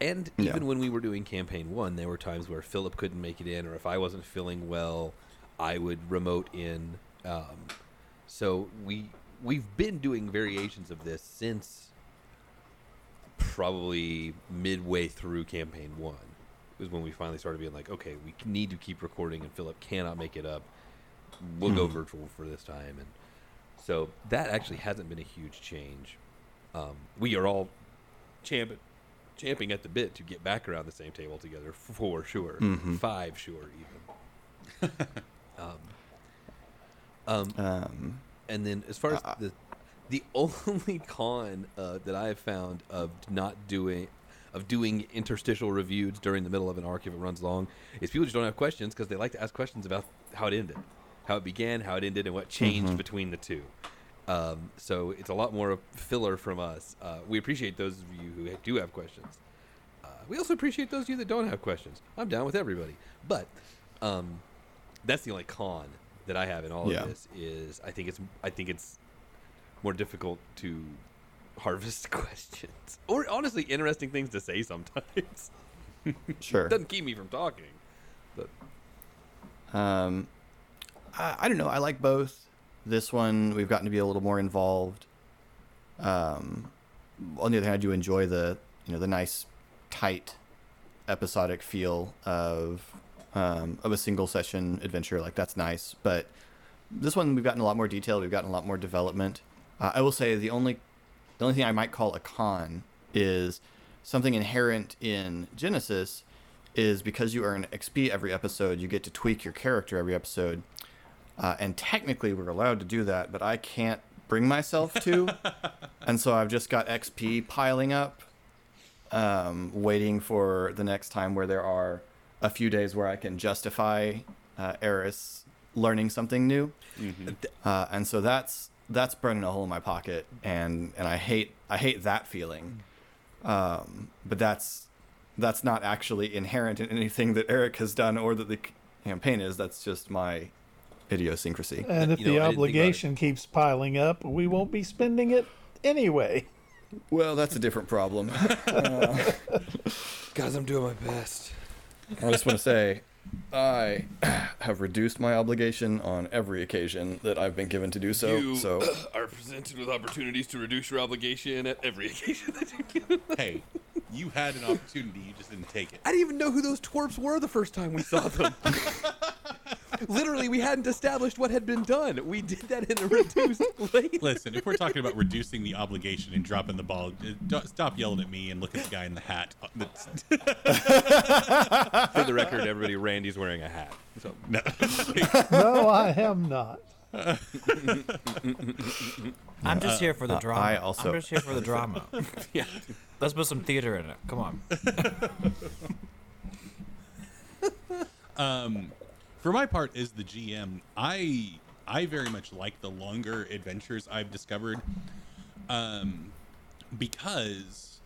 D: And
E: Yeah.
D: even when we were doing campaign one, there were times where Philip couldn't make it in, or if I wasn't feeling well, I would remote in. Um, so we we've been doing variations of this since probably midway through campaign one. Was when we finally started being like, okay, we need to keep recording, and Philip cannot make it up. We'll go virtual for this time, and so that actually hasn't been a huge change. Um, we are all champ- champing at the bit to get back around the same table together for sure. Five sure even. um, um,
E: Um,
D: and then as far as the the only con uh, that I have found of not doing of doing interstitial reviews during the middle of an arc if it runs long is people just don't have questions because they like to ask questions about how it ended, how it began, how it ended, and what changed between the two. Um, so it's a lot more filler from us. Uh, we appreciate those of you who do have questions. Uh, we also appreciate those of you that don't have questions. I'm down with everybody, but um, that's the only con that I have in all
E: Yeah.
D: of this is I think it's I think it's more difficult to harvest questions or honestly interesting things to say sometimes.
E: sure.
D: Doesn't keep me from talking, but
E: Um, I, I don't know. I like both. This one, we've gotten to be a little more involved. Um, on the other hand, I do enjoy the you know the nice, tight, episodic feel of um, of a single session adventure. Like that's nice. But this one, we've gotten a lot more detail. We've gotten a lot more development. Uh, I will say the only the only thing I might call a con is something inherent in Genesys is because you earn XP every episode, you get to tweak your character every episode. Uh, and technically, we're allowed to do that, but I can't bring myself to. and so I've just got XP piling up, um, waiting for the next time where there are a few days where I can justify uh, Eris learning something new. Uh, and so that's that's burning a hole in my pocket, and and I hate I hate that feeling. Um, but that's that's not actually inherent in anything that Eric has done or that the campaign is. That's just my idiosyncrasy.
B: And if
D: You know,
B: the
D: I didn't think about it.
B: obligation keeps piling up, we won't be spending it anyway.
E: Well, that's a different problem.
D: Uh, guys, I'm doing my best.
E: I just want to say, I have reduced my obligation on every occasion that I've been given to do so. so
D: are presented with opportunities to reduce your obligation at every occasion that you give.
A: Hey, you had an opportunity, you just didn't take it.
D: I didn't even know who those twerps were the first time we saw them. Literally, we hadn't established what had been done. We did that in a reduced way.
A: Listen, if we're talking about reducing the obligation and dropping the ball, uh, don't- stop yelling at me and look at the guy in the hat. Uh,
D: For the record, everybody, Randy's wearing a hat. So
A: no.
B: No, I am not.
F: I'm just here for the drama.
E: I also-
F: I'm just here for the drama.
D: yeah,
F: Let's put some theater in it. Come on.
A: For my part as the GM, I I very much like the longer adventures I've discovered, um, because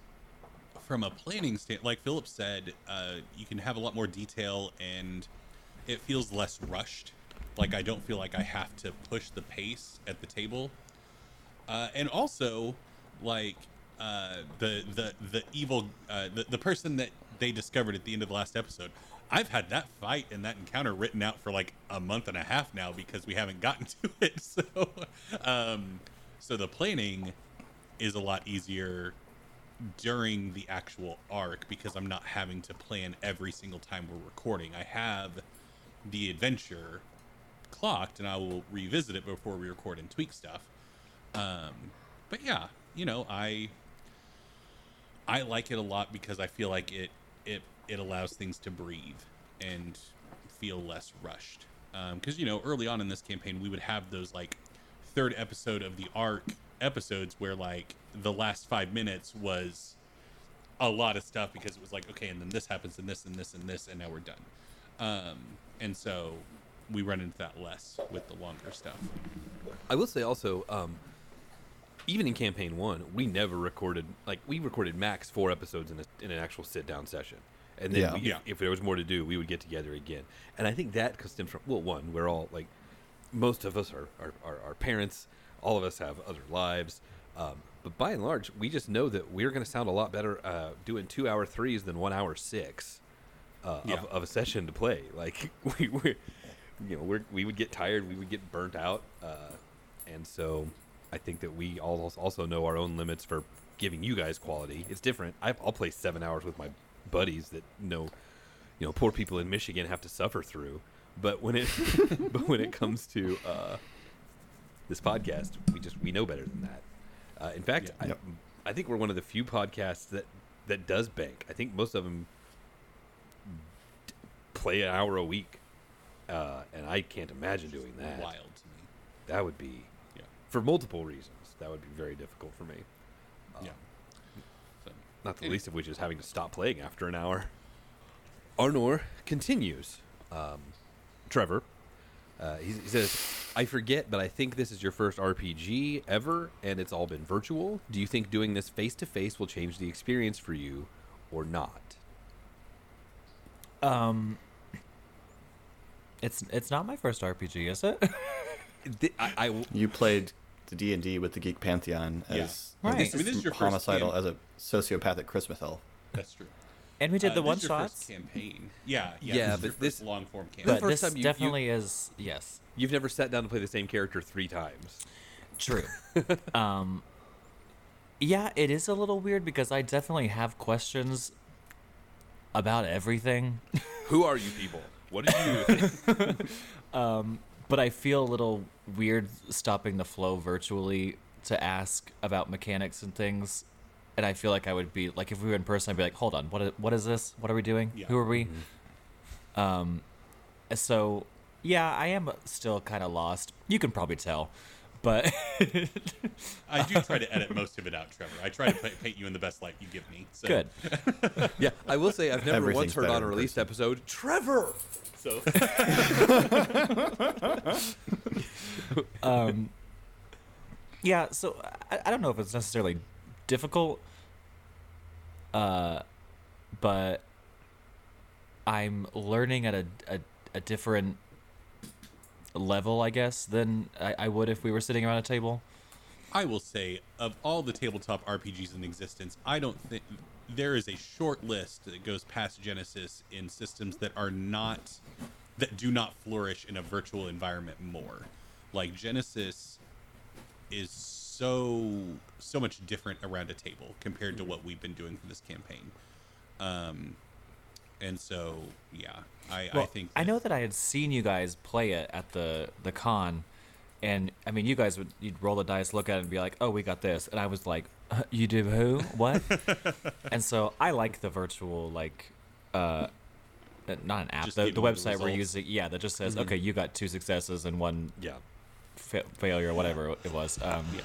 A: from a planning stand, like Philip said, uh, you can have a lot more detail and it feels less rushed. Like I don't feel like I have to push the pace at the table, uh, and also like uh, the the the evil uh, the the person that they discovered at the end of the last episode. I've had that fight and that encounter written out for like a month and a half now because we haven't gotten to it. So, um, so the planning is a lot easier during the actual arc because I'm not having to plan every single time we're recording. I have the adventure clocked, and I will revisit it before we record and tweak stuff. Um, but yeah, you know, I I like it a lot because I feel like it it it allows things to breathe and feel less rushed. Because you know, early on in this campaign, we would have those like third episode of the arc episodes where like the last five minutes was a lot of stuff because it was like okay, and then this happens, and this, and this, and this, and now we're done. Um, and so we run into that less with the longer stuff.
D: I will say also, um, even in campaign one, we never recorded like we recorded max four episodes in, a, in an actual sit down session, and then
E: Yeah.
D: we,
A: Yeah.
D: if there was more to do, we would get together again. And I think that stems from well, one, we're all like most of us are are, are, are parents, all of us have other lives. Um, but by and large, we just know that we're going to sound a lot better uh, doing two hour threes than one hour six uh,
A: Yeah.
D: of, of a session to play. Like we, we you know, we're, we would get tired, we would get burnt out, uh, and so I think that we all also know our own limits for giving you guys quality. It's different. I, I'll play seven hours with my buddies that know, you know, poor people in Michigan have to suffer through. But when it, but when it comes to uh, this podcast, we just we know better than that. Uh, in fact,
A: Yeah.
E: Yep.
D: I, I think we're one of the few podcasts that that does bank. I think most of them d- play an hour a week, uh, and I can't imagine doing that.
A: Wild to me.
D: That would be,
A: Yeah.
D: for multiple reasons, that would be very difficult for me.
A: Yeah. So,
D: Not the least of which is having to stop playing after an hour. Arnor continues. Um, Trevor, uh, he, he says, I forget, but I think this is your first RPG ever, and it's all been virtual. Do you think doing this face to face will change the experience for you or not?
F: Um, it's it's not my first RPG, is it?
D: Th- I, I w-
E: You played the D and D with the Geek Pantheon
A: Yeah.
E: as
F: Right.
E: as
F: I mean,
A: this is your
E: homicidal
A: game.
E: as a sociopathic Christmas elf.
A: that's true.
F: and we did
A: Uh,
F: the one
A: is your first
F: shots,
A: campaign. Yeah, yeah.
D: Yeah,
A: this is
D: but
A: your
D: this-
A: first long form campaign.
F: but this
D: time you- you-
F: definitely is yes,
D: you've never sat down to play the same character three times.
F: true. um, yeah, it is a little weird because I definitely have questions about everything.
D: Who are you people? What did you do?
F: but I feel a little weird stopping the flow virtually to ask about mechanics and things. And I feel like I would be like if we were in person, I'd be like, "Hold on, what what is this? What are we doing?
A: Yeah.
F: Who are we?" Um, so yeah, I am still kind of lost. You can probably tell, but
A: I do try to edit most of it out, Trevor. I try to pa- paint you in the best light you give me. So.
F: good.
D: yeah, I will say I've never once heard on a released
E: person.
D: episode, Trevor. So
F: um, yeah, so I, I don't know if it's necessarily difficult, uh, but I'm learning at a, a, a different level, I guess, than I, I would if we were sitting around a table.
A: I will say, of all the tabletop RPGs in existence, I don't think there is a short list that goes past Genesys in systems that are not that do not flourish in a virtual environment more. Like Genesys is so so much different around a table compared to what we've been doing for this campaign. Um and so yeah, I, I
F: Well,
A: think
F: I know that I had seen you guys play it at the the con, and I mean, you guys would you'd roll the dice, look at it, and be like, "Oh, we got this," and I was like, "Uh, "You do who? What?" and so I like the virtual like, uh, not an app,
A: Just
F: the,
A: give
F: the
A: you the
F: website we're using. Yeah, that just says, "Okay, you got two successes and one
D: yeah,
F: fa- failure, whatever it was." Um,
A: yeah.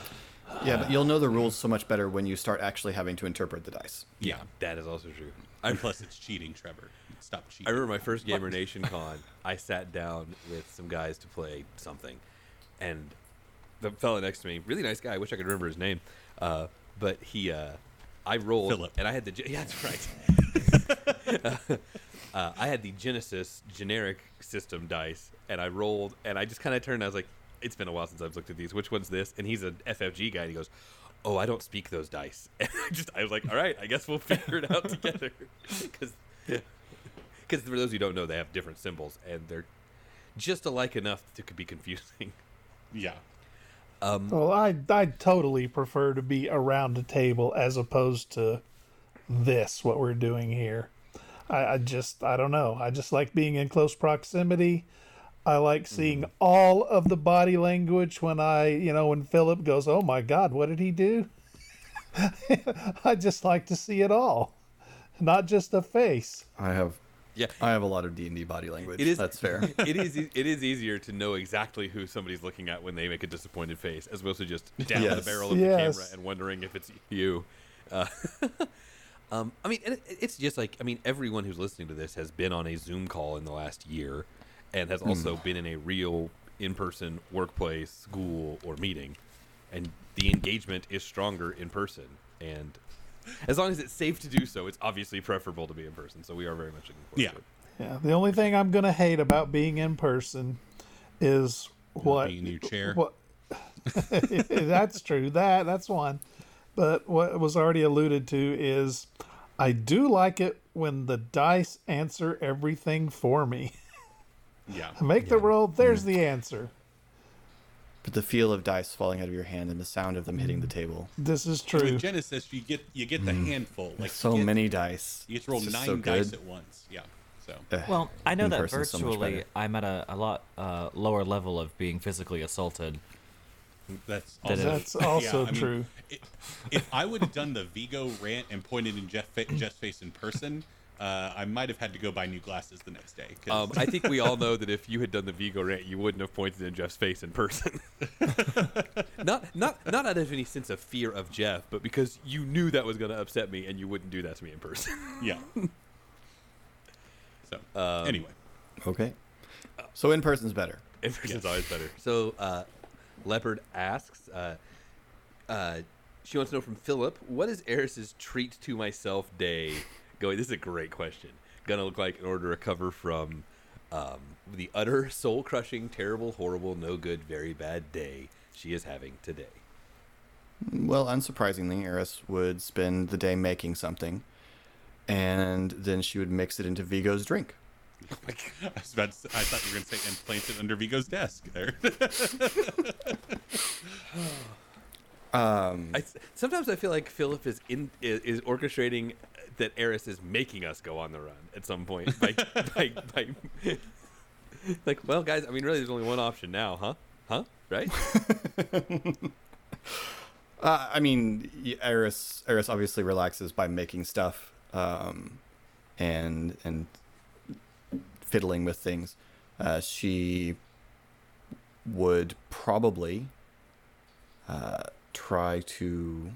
E: Yeah, but you'll know the rules so much better when you start actually having to interpret the dice.
A: Yeah.
D: that is also true.
A: And plus it's cheating, Trevor. Stop cheating.
D: I remember my first Gamer Nation con. I sat down with some guys to play something, and the fella next to me, really nice guy. I wish I could remember his name, uh, but he, uh, I rolled,
A: Philip.
D: and I had the ge- yeah, that's right. uh, I had the Genesys generic system dice, and I rolled, and I just kind of turned. And I was like, "It's been a while since I've looked at these. Which one's this?" And he's an FFG guy, and he goes. Oh, I don't speak those dice. And I just, I was like, all right, I guess we'll figure it out together. Because because for those who don't know, they have different symbols and they're just alike enough to could be confusing.
A: Yeah.
B: Um, well, I I totally prefer to be around a table as opposed to this what we're doing here. I, I just I don't know. I just like being in close proximity. I like seeing mm-hmm. all of the body language when I, you know, when Philip goes, "Oh my God, what did he do?" I just like to see it all, not just a face.
E: I have
D: Yeah.
E: I have a lot of D and D body language.
D: It is
E: That's fair.
D: it is it is easier to know exactly who somebody's looking at when they make a disappointed face, as opposed to just down the barrel of
B: Yes.
D: the camera and wondering if it's you. Uh, um, I mean, it, it's just like I mean, everyone who's listening to this has been on a Zoom call in the last year, and has also been in a real in-person workplace, school, or meeting, and the engagement is stronger in person. And as long as it's safe to do so, it's obviously preferable to be in person. So we are very much looking forward
A: Yeah.
D: to it.
B: Yeah, the only thing I'm gonna hate about being in person is what
A: being in your chair.
B: What that's true. That that's one. But what was already alluded to is I do like it when the dice answer everything for me.
A: Yeah.
B: Make the roll. There's mm. the answer.
E: But the feel of dice falling out of your hand and the sound of them hitting the table.
B: This is true.
A: With Genesys, you get you get the handful. Like
E: so
A: get,
E: many dice.
A: You get to roll nine
E: so
A: dice at once. Yeah. So
F: Well, I know
E: in
F: that
E: person's so
F: virtually. I'm at a, a lot uh, lower level of being physically assaulted.
A: that's
F: That
A: also,
B: That's also
A: I mean,
B: true.
A: if I would have done the Vigo rant and pointed in Jeff Jeff's face in person, uh, I might have had to go buy new glasses the next day.
D: Um, I think we all know that if you had done the Vigo rant, you wouldn't have pointed in Jeff's face in person. not, not, not out of any sense of fear of Jeff, but because you knew that was going to upset me, and you wouldn't do that to me in person.
A: yeah. So
D: Um,
A: anyway,
E: Okay. So in person's better.
D: in person's always better. So, uh, Leopard asks, uh, uh, she wants to know from Philip, what is Eris's treat to myself day going? This is a great question. Gonna look like in order to recover from um, the utter soul crushing, terrible, horrible, no good, very bad day she is having today.
E: Well, unsurprisingly, Eris would spend the day making something, and then she would mix it into Vigo's drink.
A: I was about to say, I thought you were going to say and plant it under Vigo's desk there.
E: Um,
D: I, sometimes I feel like Philip is in is, is orchestrating that Eris is making us go on the run at some point. By, by, by, like, well, guys, I mean, really, there's only one option now, huh? Huh? Right?
E: Uh, I mean, Eris Eris obviously relaxes by making stuff, um, and and fiddling with things. Uh, she would probably uh, try to.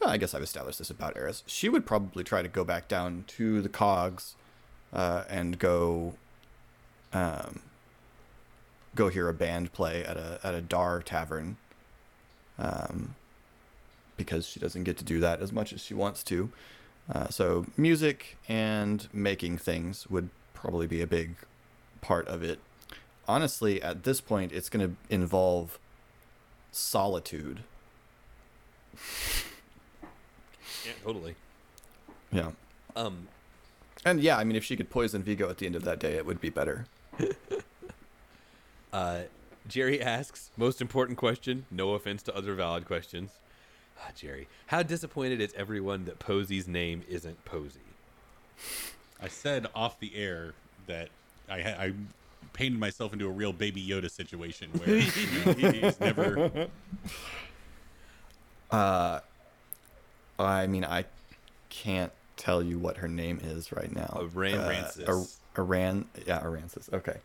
E: Well, I guess I've established this about Eris. She would probably try to go back down to the cogs, uh, and go. Um, go hear a band play at a at a Dar tavern um, because she doesn't get to do that as much as she wants to. Uh, so music and making things would probably be a big part of it. Honestly, at this point, it's going to involve solitude.
D: yeah, totally.
E: Yeah.
D: Um,
E: And yeah, I mean, if she could poison Vigo at the end of that day, it would be better.
D: uh, Jerry asks, most important question, no offense to other valid questions. Ah, Jerry, how disappointed is everyone that Posy's name isn't Posy?
A: I said off the air that I ha- I painted myself into a real Baby Yoda situation where you know, he's never.
E: Uh, I mean, I can't tell you what her name is right now.
D: Aran
E: Uh, Ar- Aran, yeah, Arancis. Okay,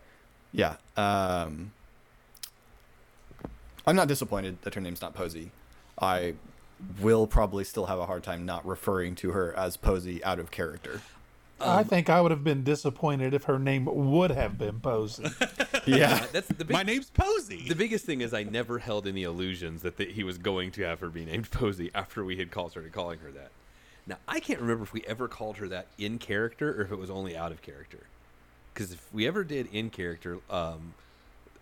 E: yeah. Um, I'm not disappointed that her name's not Posy. I will probably still have a hard time not referring to her as Posy out of character.
B: I think I would have been disappointed if her name would have been Posey.
E: Yeah,
D: That's the big,
A: My name's Posey.
D: The biggest thing is I never held any illusions that the, he was going to have her be named Posey after we had called, started calling her that. Now I can't remember if we ever called her that in character or if it was only out of character. Because if we ever did in character, um,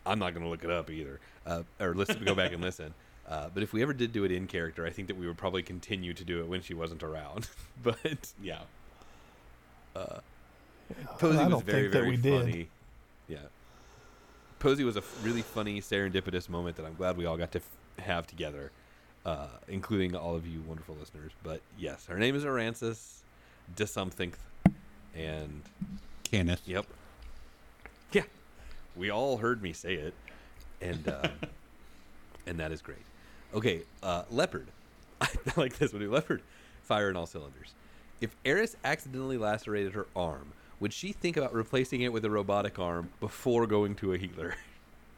D: I'm not going to look it up either, uh, or listen, go back and listen. Uh, but if we ever did do it in character, I think that we would probably continue to do it when she wasn't around. but
A: yeah.
D: Posey
B: I
D: was very,
B: think that
D: very
B: we did.
D: funny. Yeah. Posey was a really funny, serendipitous moment that I'm glad we all got to f- have together, uh, including all of you wonderful listeners. But yes, her name is Aransas de something, and
A: Kenneth.
D: Yep. Yeah. We all heard me say it, and uh, and that is great. Okay, uh, leopard. I like this one. Leopard, fire in all cylinders. If Eris accidentally lacerated her arm, would she think about replacing it with a robotic arm before going to a healer?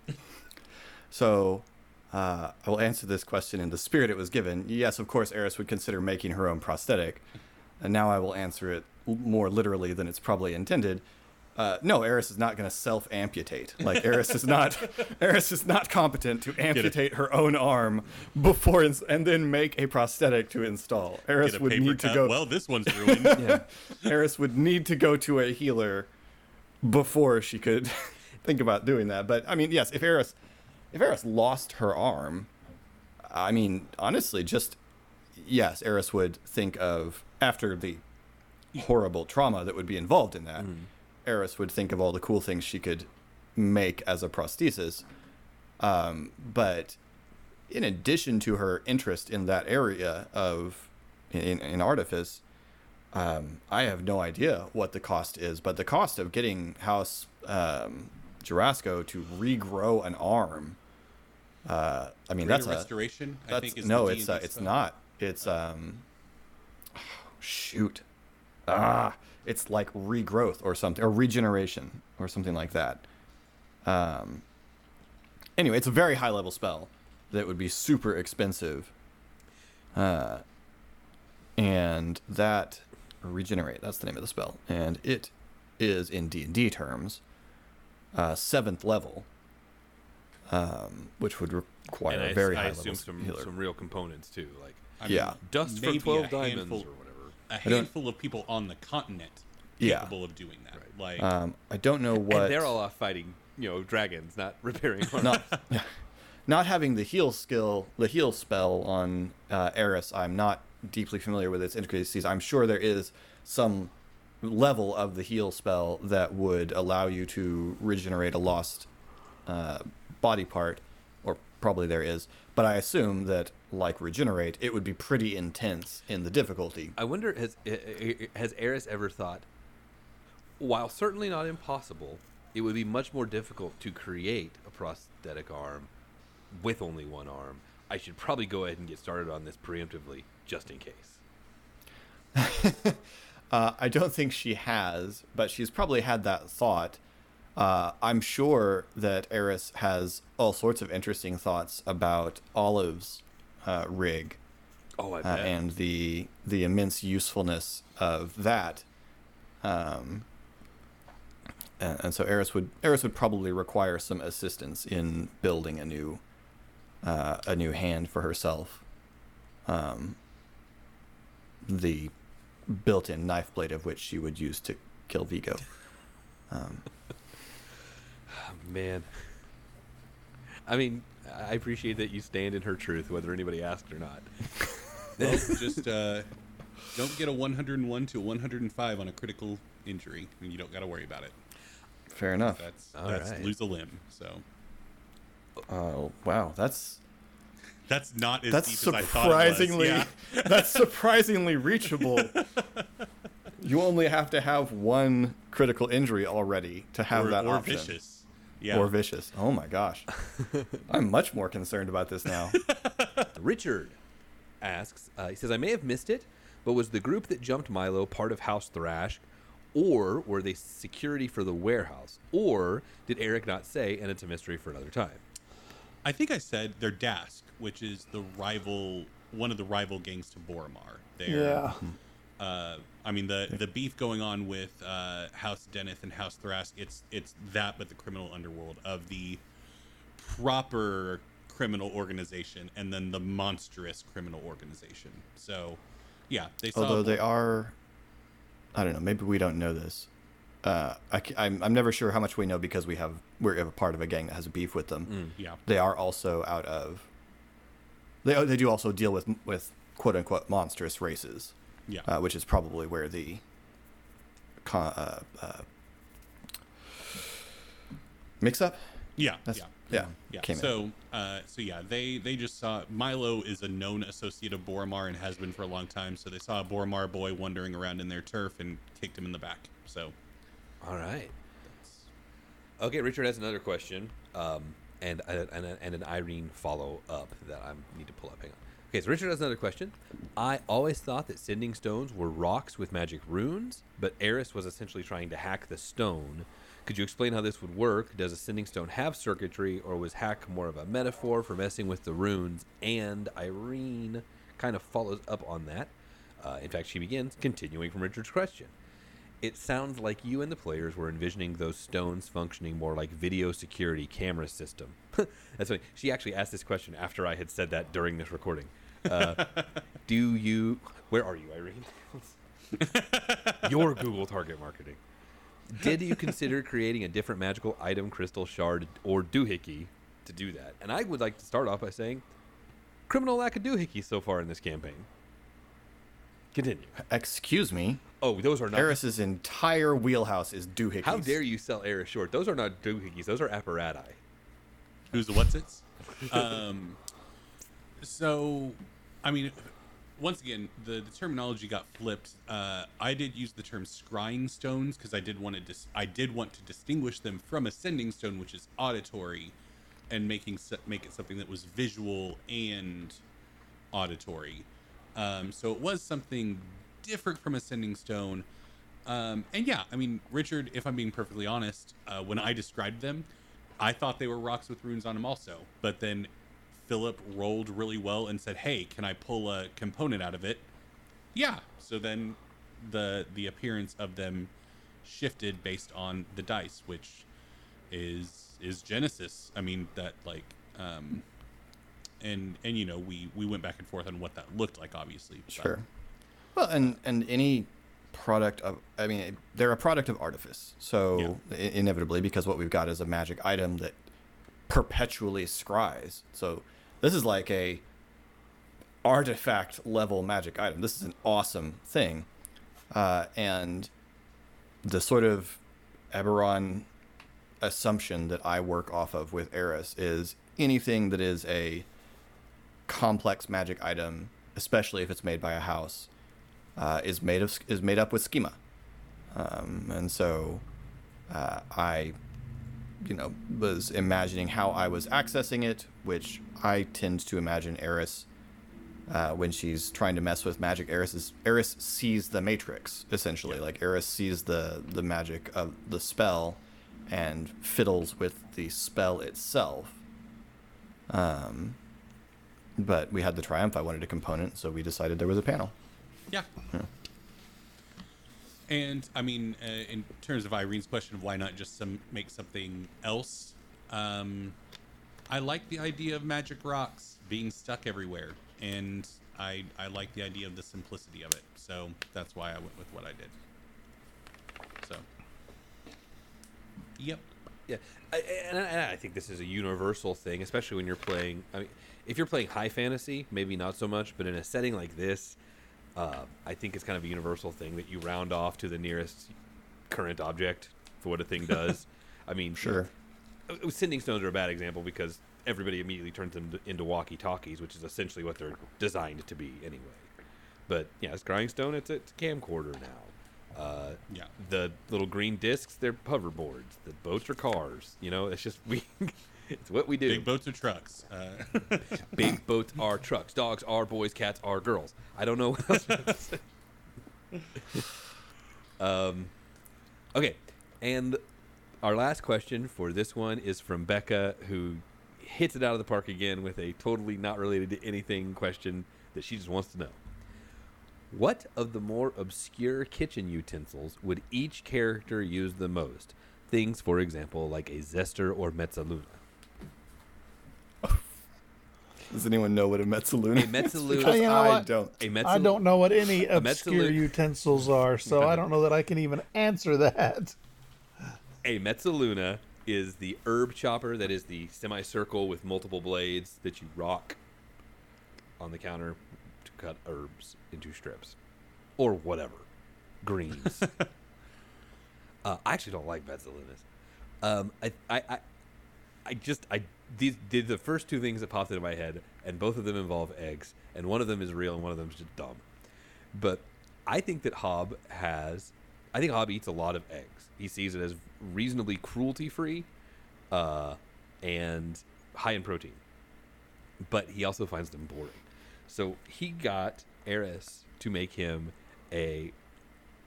E: So, uh, I will answer this question in the spirit it was given. Yes, of course, Eris would consider making her own prosthetic. And now I will answer it more literally than it's probably intended. Uh, no, Eris is not going to self amputate. Like Eris is not, Eris is not competent to amputate her own arm before ins- and then make a prosthetic to install. Eris would need to go.
A: Well, this one's ruined.
E: yeah. Eris would need to go to a healer before she could think about doing that. But I mean, yes, if Eris if Eris lost her arm, I mean, honestly, just yes, Eris would think of after the horrible trauma that would be involved in that. Eris would think of all the cool things she could make as a prosthesis. Um, but in addition to her interest in that area of in, in artifice, um, I have no idea what the cost is, but the cost of getting House um, Jorasco to regrow an arm, uh, I mean,
A: Greater
E: that's a
A: restoration. I
E: that's
A: think is
E: no, it's uh, it's not. It's um, shoot, ah, it's like regrowth or something, or regeneration or something like that. Um, anyway, it's a very high level spell that would be super expensive. Uh, and that regenerate. That's the name of the spell, and it is in D and D terms, uh, seventh level. Um, which would require
D: and I,
E: a very
D: I
E: high
D: assume
E: level
D: some
E: healer.
D: some real components too, like
A: I
E: Yeah.
D: dust for twelve
A: a
D: diamonds
A: handful-
D: or whatever.
A: A handful of people on the continent
E: Yeah.
A: capable of doing that. Like
E: Um, I don't know what.
D: And they're all off fighting, you know, dragons, not repairing. armor.
E: not not having the heal skill, the heal spell on uh, Eris. I'm not deeply familiar with its intricacies. I'm sure there is some level of the heal spell that would allow you to regenerate a lost uh, body part, or probably there is. But I assume that, like regenerate, it would be pretty intense in the difficulty.
D: I wonder has has Eris ever thought, while certainly not impossible, it would be much more difficult to create a prosthetic arm with only one arm. I should probably go ahead and get started on this preemptively, just in case.
E: Uh, I don't think she has, but she's probably had that thought. Uh, I'm sure that Eris has all sorts of interesting thoughts about Olive's uh, rig
D: Oh, I
E: uh, and the the immense usefulness of that. Um, and, and so Eris would Eris would probably require some assistance in building a new uh, a new hand for herself. Um, the built-in knife blade of which she would use to kill Vigo. Um,
D: Man. I mean, I appreciate that you stand in her truth, whether anybody asked or not.
A: well, just uh, don't get a 101 to a 105 on a critical injury, and you don't got to worry about it.
E: fair enough.
A: That's
D: All
A: that's
D: right.
A: lose a limb. So
E: Oh wow, that's
A: that's not as
E: that's
A: deep as I thought it was.
E: surprisingly
A: Yeah.
E: that's surprisingly reachable. you only have to have one critical injury already to have
A: or,
E: that
A: or
E: option.
A: vicious. Yeah.
E: Or vicious. Oh my gosh. I'm much more concerned about this now.
D: Richard asks, uh, he says, I may have missed it, but was the group that jumped Milo part of House Tharashk, or were they security for the warehouse? Or did Eric not say, and it's a mystery for another time?
A: I think I said they're Daask, which is the rival, one of the rival gangs to Boromar. They're,
B: Yeah.
A: Uh, I mean the the beef going on with uh, House Deneth and House Tharashk. It's it's that, but the criminal underworld of the proper criminal organization, and then the monstrous criminal organization. So, yeah, they saw.
E: Although they are, I don't know. Maybe we don't know this. Uh, I, am I'm never sure how much we know because we have we're a part of a gang that has a beef with them.
A: yeah,
E: They are also out of. They they do also deal with with quote unquote monstrous races,
A: yeah.
E: uh, which is probably where the. Con, uh, uh, mix up
A: Yeah,
E: That's,
A: yeah.
E: yeah.
A: Yeah.
E: Came in.
A: so, uh, so yeah, they they just saw Milo is a known associate of Boromar and has been for a long time. So they saw a Boromar boy wandering around in their turf and kicked him in the back. So,
D: All right. Okay, Richard has another question, um, and and, and, and an Irene follow up that I need to pull up. Hang on. Okay, so Richard has another question. I always thought that sending stones were rocks with magic runes, but Eris was essentially trying to hack the stone. Could you explain how this would work? Does a sending stone have circuitry, or was hack more of a metaphor for messing with the runes? And Irene kind of follows up on that. Uh, in fact, she begins continuing from Richard's question. It sounds like you and the players were envisioning those stones functioning more like video security camera system. That's funny. She actually asked this question after I had said that during this recording. Uh, do you? Where are you, Irene? Your Google target marketing. Did you consider creating a different magical item, crystal shard, or doohickey to do that? And I would like to start off by saying, criminal lack of doohickey so far in this campaign. Continue.
E: Excuse me.
D: Oh, those are not.
E: Eris's entire wheelhouse is doohickeys.
D: How dare you sell Eris short? Those are not doohickeys. Those are apparati.
A: who's the what's its? um, so, I mean, once again, the, the terminology got flipped. Uh, I did use the term scrying stones because I did want to dis- I did want to distinguish them from a sending stone, which is auditory, and making make it something that was visual and auditory. Um, so it was something different from a sending stone. Um, and yeah, I mean, Richard, if I'm being perfectly honest, uh, when I described them, I thought they were rocks with runes on them also. But then Philip rolled really well and said, "Hey, can I pull a component out of it?" Yeah. So then the the appearance of them shifted based on the dice, which is is Genesys. I mean that like um and and you know we we went back and forth on what that looked like obviously. but-
E: Sure. Well, and and any product of I mean they're a product of artifice. So i- inevitably because what we've got is a magic item that perpetually scries. So this is like a artifact level magic item. This is an awesome thing. Uh, and the sort of Eberron assumption that I work off of with Eris is anything that is a complex magic item, especially if it's made by a house, uh, is made of is made up with schema, um, and so uh, I, you know, was imagining how I was accessing it, which I tend to imagine Eris. Uh, when she's trying to mess with magic, Eris is Eris sees the matrix essentially. Like Eris sees the the magic of the spell, and fiddles with the spell itself. Um, but we had the triumph. I wanted a component, so we decided there was a panel.
A: Yeah. And I mean, uh, in terms of Irene's question of why not just some make something else, um, I like the idea of magic rocks being stuck everywhere, and I I like the idea of the simplicity of it. So that's why I went with what I did. So. Yep.
D: Yeah, I, and, I, and I think this is a universal thing, especially when you're playing. I mean, if you're playing high fantasy, maybe not so much, but in a setting like this, uh, I think it's kind of a universal thing that you round off to the nearest current object for what a thing does. I mean,
E: Sure.
D: uh, sending stones are a bad example because everybody immediately turns them into walkie talkies, which is essentially what they're designed to be anyway. But yeah, scrying stone, it's a, it's a camcorder now. Uh,
A: Yeah.
D: the little green discs, they're hoverboards. The boats are cars. You know, it's just we. it's what we do.
A: Big boats are trucks. Uh,
D: Big boats are trucks. Dogs are boys. Cats are girls. I don't know what else. um, okay, and our last question for this one is from Becca, who hits it out of the park again with a totally not related to anything question that she just wants to know. What of the more obscure kitchen utensils would each character use the most? Things, for example, like a zester or mezzaluna.
E: Does anyone know what a mezzaluna? Is?
D: A mezzaluna-
E: Because
B: You know
E: I don't.
D: A
B: I
D: mezzaluna.
B: don't know what any obscure utensils are, so I don't know that I can even answer that.
D: A mezzaluna is the herb chopper that is the semicircle with multiple blades that you rock on the counter to cut herbs into strips or whatever. Greens. uh, I actually don't like mezzalunas. Um, I, I, I, I I just I these did the first two things that popped into my head, and both of them involve eggs, and one of them is real, and one of them is just dumb. But I think that Hob has, I think Hob eats a lot of eggs. He sees it as reasonably cruelty free, uh, and high in protein. But he also finds them boring. So he got Eris to make him a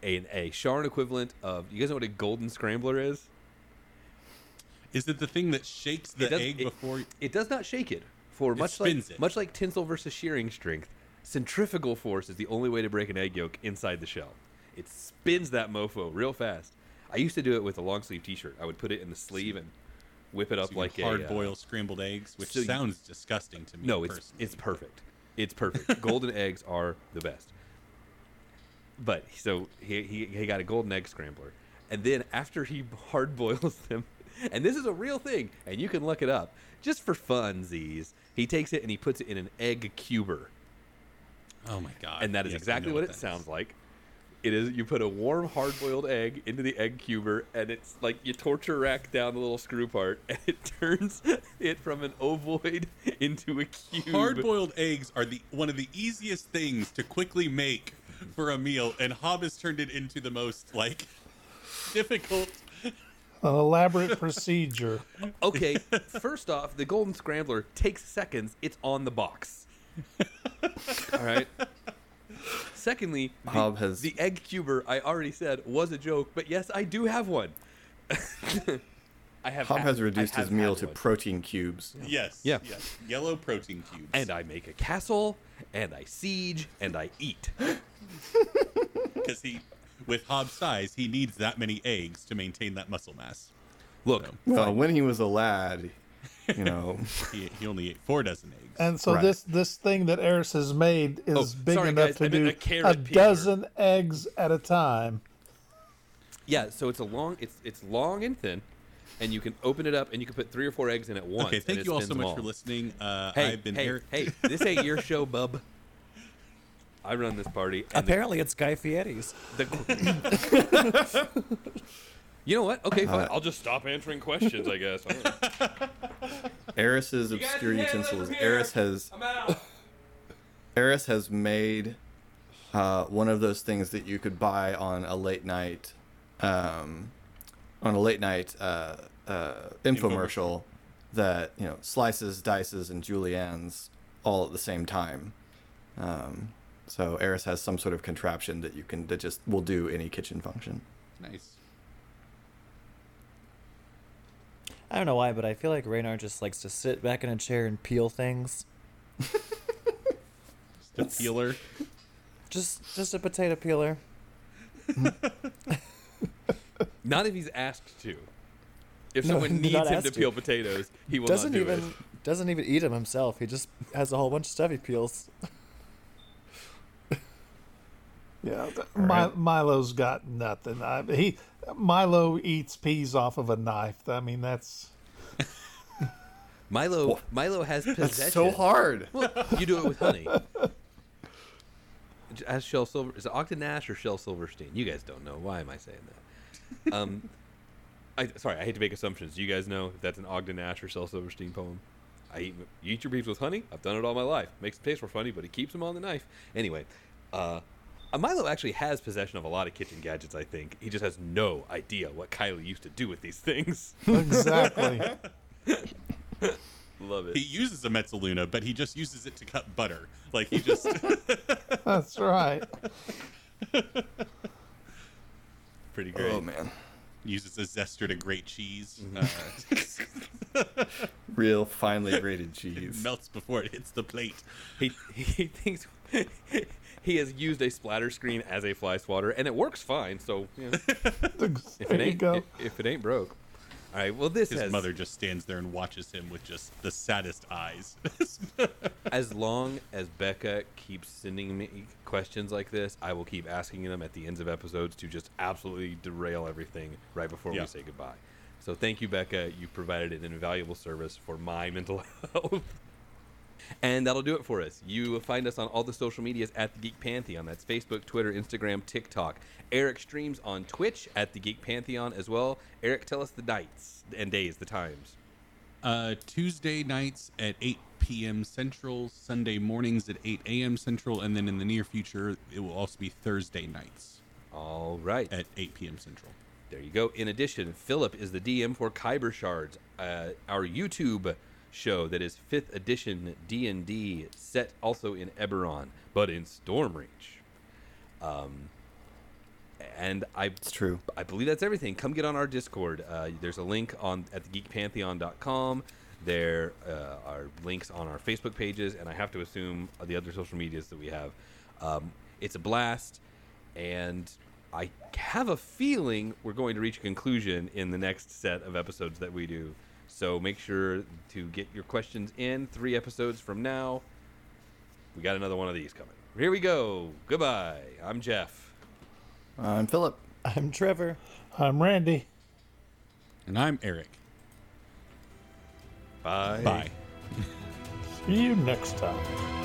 D: a, a Sharn equivalent of you guys know what a golden scrambler is?
A: Is it the thing that shakes the
D: It does-
A: egg
D: it-
A: before?
D: It does not shake it. For much like
A: it.
D: much like tensile versus shearing strength, centrifugal force is the only way to break an egg yolk inside the shell. It spins that mofo real fast. I used to do it with a long sleeve T-shirt. I would put it in the sleeve and whip it up
A: you
D: like
A: can
D: a
A: hard
D: uh,
A: boil scrambled eggs, which
D: so you-
A: sounds disgusting to me.
D: No, it's
A: personally.
D: it's perfect. It's perfect. golden eggs are the best. But so he, he he got a golden egg scrambler, and then after he hard boils them, and this is a real thing, and you can look it up just for funsies. He takes it and he puts it in an egg cuber,
A: Oh my god!
D: and that is
A: Yes,
D: exactly
A: know
D: what, it sounds
A: is.
D: like. It is you put a warm hard boiled egg into the egg cuber, and it's like you torture rack down the little screw part, and it turns it from an ovoid into a cube.
A: Hard-boiled eggs are the one of the easiest things to quickly make for a meal, and Hob has turned it into the most like difficult.
B: An elaborate procedure.
D: Okay, first off, the golden scrambler takes seconds. It's on the box. All right. Secondly, the,
E: Hob has-
D: the egg cuber. I already said was a joke, but yes, I do have one. I have.
E: Hob
D: had-
E: has
D: I
E: reduced his meal
D: had
E: to
D: one.
E: protein cubes.
A: Yes.
D: Yeah.
A: Yes. Yellow protein cubes.
D: and I make a castle, and I siege, and I eat.
A: because he, with Hob's size, he needs that many eggs to maintain that muscle mass.
D: Look,
E: Well, when he was a lad, you know,
A: He, he only ate four dozen eggs.
B: And so
E: Right.
B: this this thing that Eris has made is
D: Oh,
B: big
D: sorry,
B: enough
D: guys,
B: to
D: I
B: do
D: a
B: a dozen eggs at a time.
D: yeah. So it's a long. It's it's long and thin, and you can open it up, and you can put three or four eggs in at once.
A: okay, thank you all so
D: them
A: much for listening. Uh,
D: Hey,
A: I've been
D: hey,
A: Eric.
D: hey! This ain't your show, bub. I run this party. And the-
F: Apparently, it's Guy Fieri's.
D: The, you know what? Okay, fine.
E: Uh,
D: I'll just stop answering questions. I guess.
E: Eris's obscure utensils. Eris has
D: I'm out.
E: Eris has made uh, one of those things that you could buy on a late night, um, on a late night uh, uh, infomercial that you know slices, dices, and juliennes all at the same time. Um, so Eris has some sort of contraption that you can that just will do any kitchen function.
A: Nice.
F: I don't know why, but I feel like Reynard just likes to sit back in a chair and peel things.
A: Just a peeler.
F: Just, just a potato peeler.
D: Not if he's asked to. If
F: No,
D: someone needs him to
F: to.
D: peel potatoes, he will
F: Doesn't
D: not do
F: even,
D: it.
F: doesn't even eat them himself. He just has a whole bunch of stuff he peels.
B: Yeah, th- Mi- Milo's got nothing. I, he Milo eats peas off of a knife. I mean, that's
D: Milo, Milo has possession.
E: That's so hard.
D: Well, you do it with honey. As Shel Silver, is it Ogden Nash or Shel Silverstein? You guys don't know. Why am I saying that? Um, I sorry, I hate to make assumptions. Do you guys know if that's an Ogden Nash or Shel Silverstein poem? I eat, you eat your peas with honey. I've done it all my life. Makes the taste more funny, but it keeps them on the knife. Anyway, uh, Milo actually has possession of a lot of kitchen gadgets. I think he just has no idea what Kylie used to do with these things.
B: exactly.
D: Love it.
A: He uses a Mezzaluna, but he just uses it to cut butter. Like he just
B: that's right.
D: Pretty great.
E: Oh man,
A: uses a zester to grate cheese.
D: Mm-hmm.
A: Uh,
E: real finely grated
A: it
E: cheese.
A: melts before it hits the plate.
D: He he thinks he has used a splatter screen as a fly swatter, and it works fine. So you know, if it ain't if, if it ain't broke, all right. Well, this
A: His
D: has
A: mother just stands there and watches him with just the saddest eyes.
D: as long as Becca keeps sending me questions like this, I will keep asking them at the ends of episodes to just absolutely derail everything right before
A: Yeah.
D: we say goodbye. So thank you, Becca. You provided an invaluable service for my mental health. And that'll do it for us. You find us on all the social medias at the Geek Pantheon. That's Facebook, Twitter, Instagram, TikTok. Eric streams on Twitch at the Geek Pantheon as well. Eric, tell us the nights and days, the times.
A: Uh, Tuesday nights at 8 p.m. Central, Sunday mornings at 8 a.m. Central, and then in the near future, it will also be Thursday nights
D: All right.
A: at 8 p.m. Central.
D: There you go. In addition, Philip is the DM for Kyber Shards, uh, our YouTube show that is fifth edition D and D, set also in Eberron, but in Stormreach. Um, and I
E: It's true.
D: I believe that's everything. Come get on our Discord. Uh, there's a link on at thegeekpantheon.com. There uh, are links on our Facebook pages, and I have to assume the other social medias that we have. Um, it's a blast, and I have a feeling we're going to reach a conclusion in the next set of episodes that we do. So make sure to get your questions in. Three episodes from now, we got another one of these coming. Here we go. Goodbye. I'm Jeff.
E: I'm Philip.
G: I'm Trevor.
B: I'm Randy.
A: And I'm Eric.
D: Bye.
A: Bye.
B: See you next time.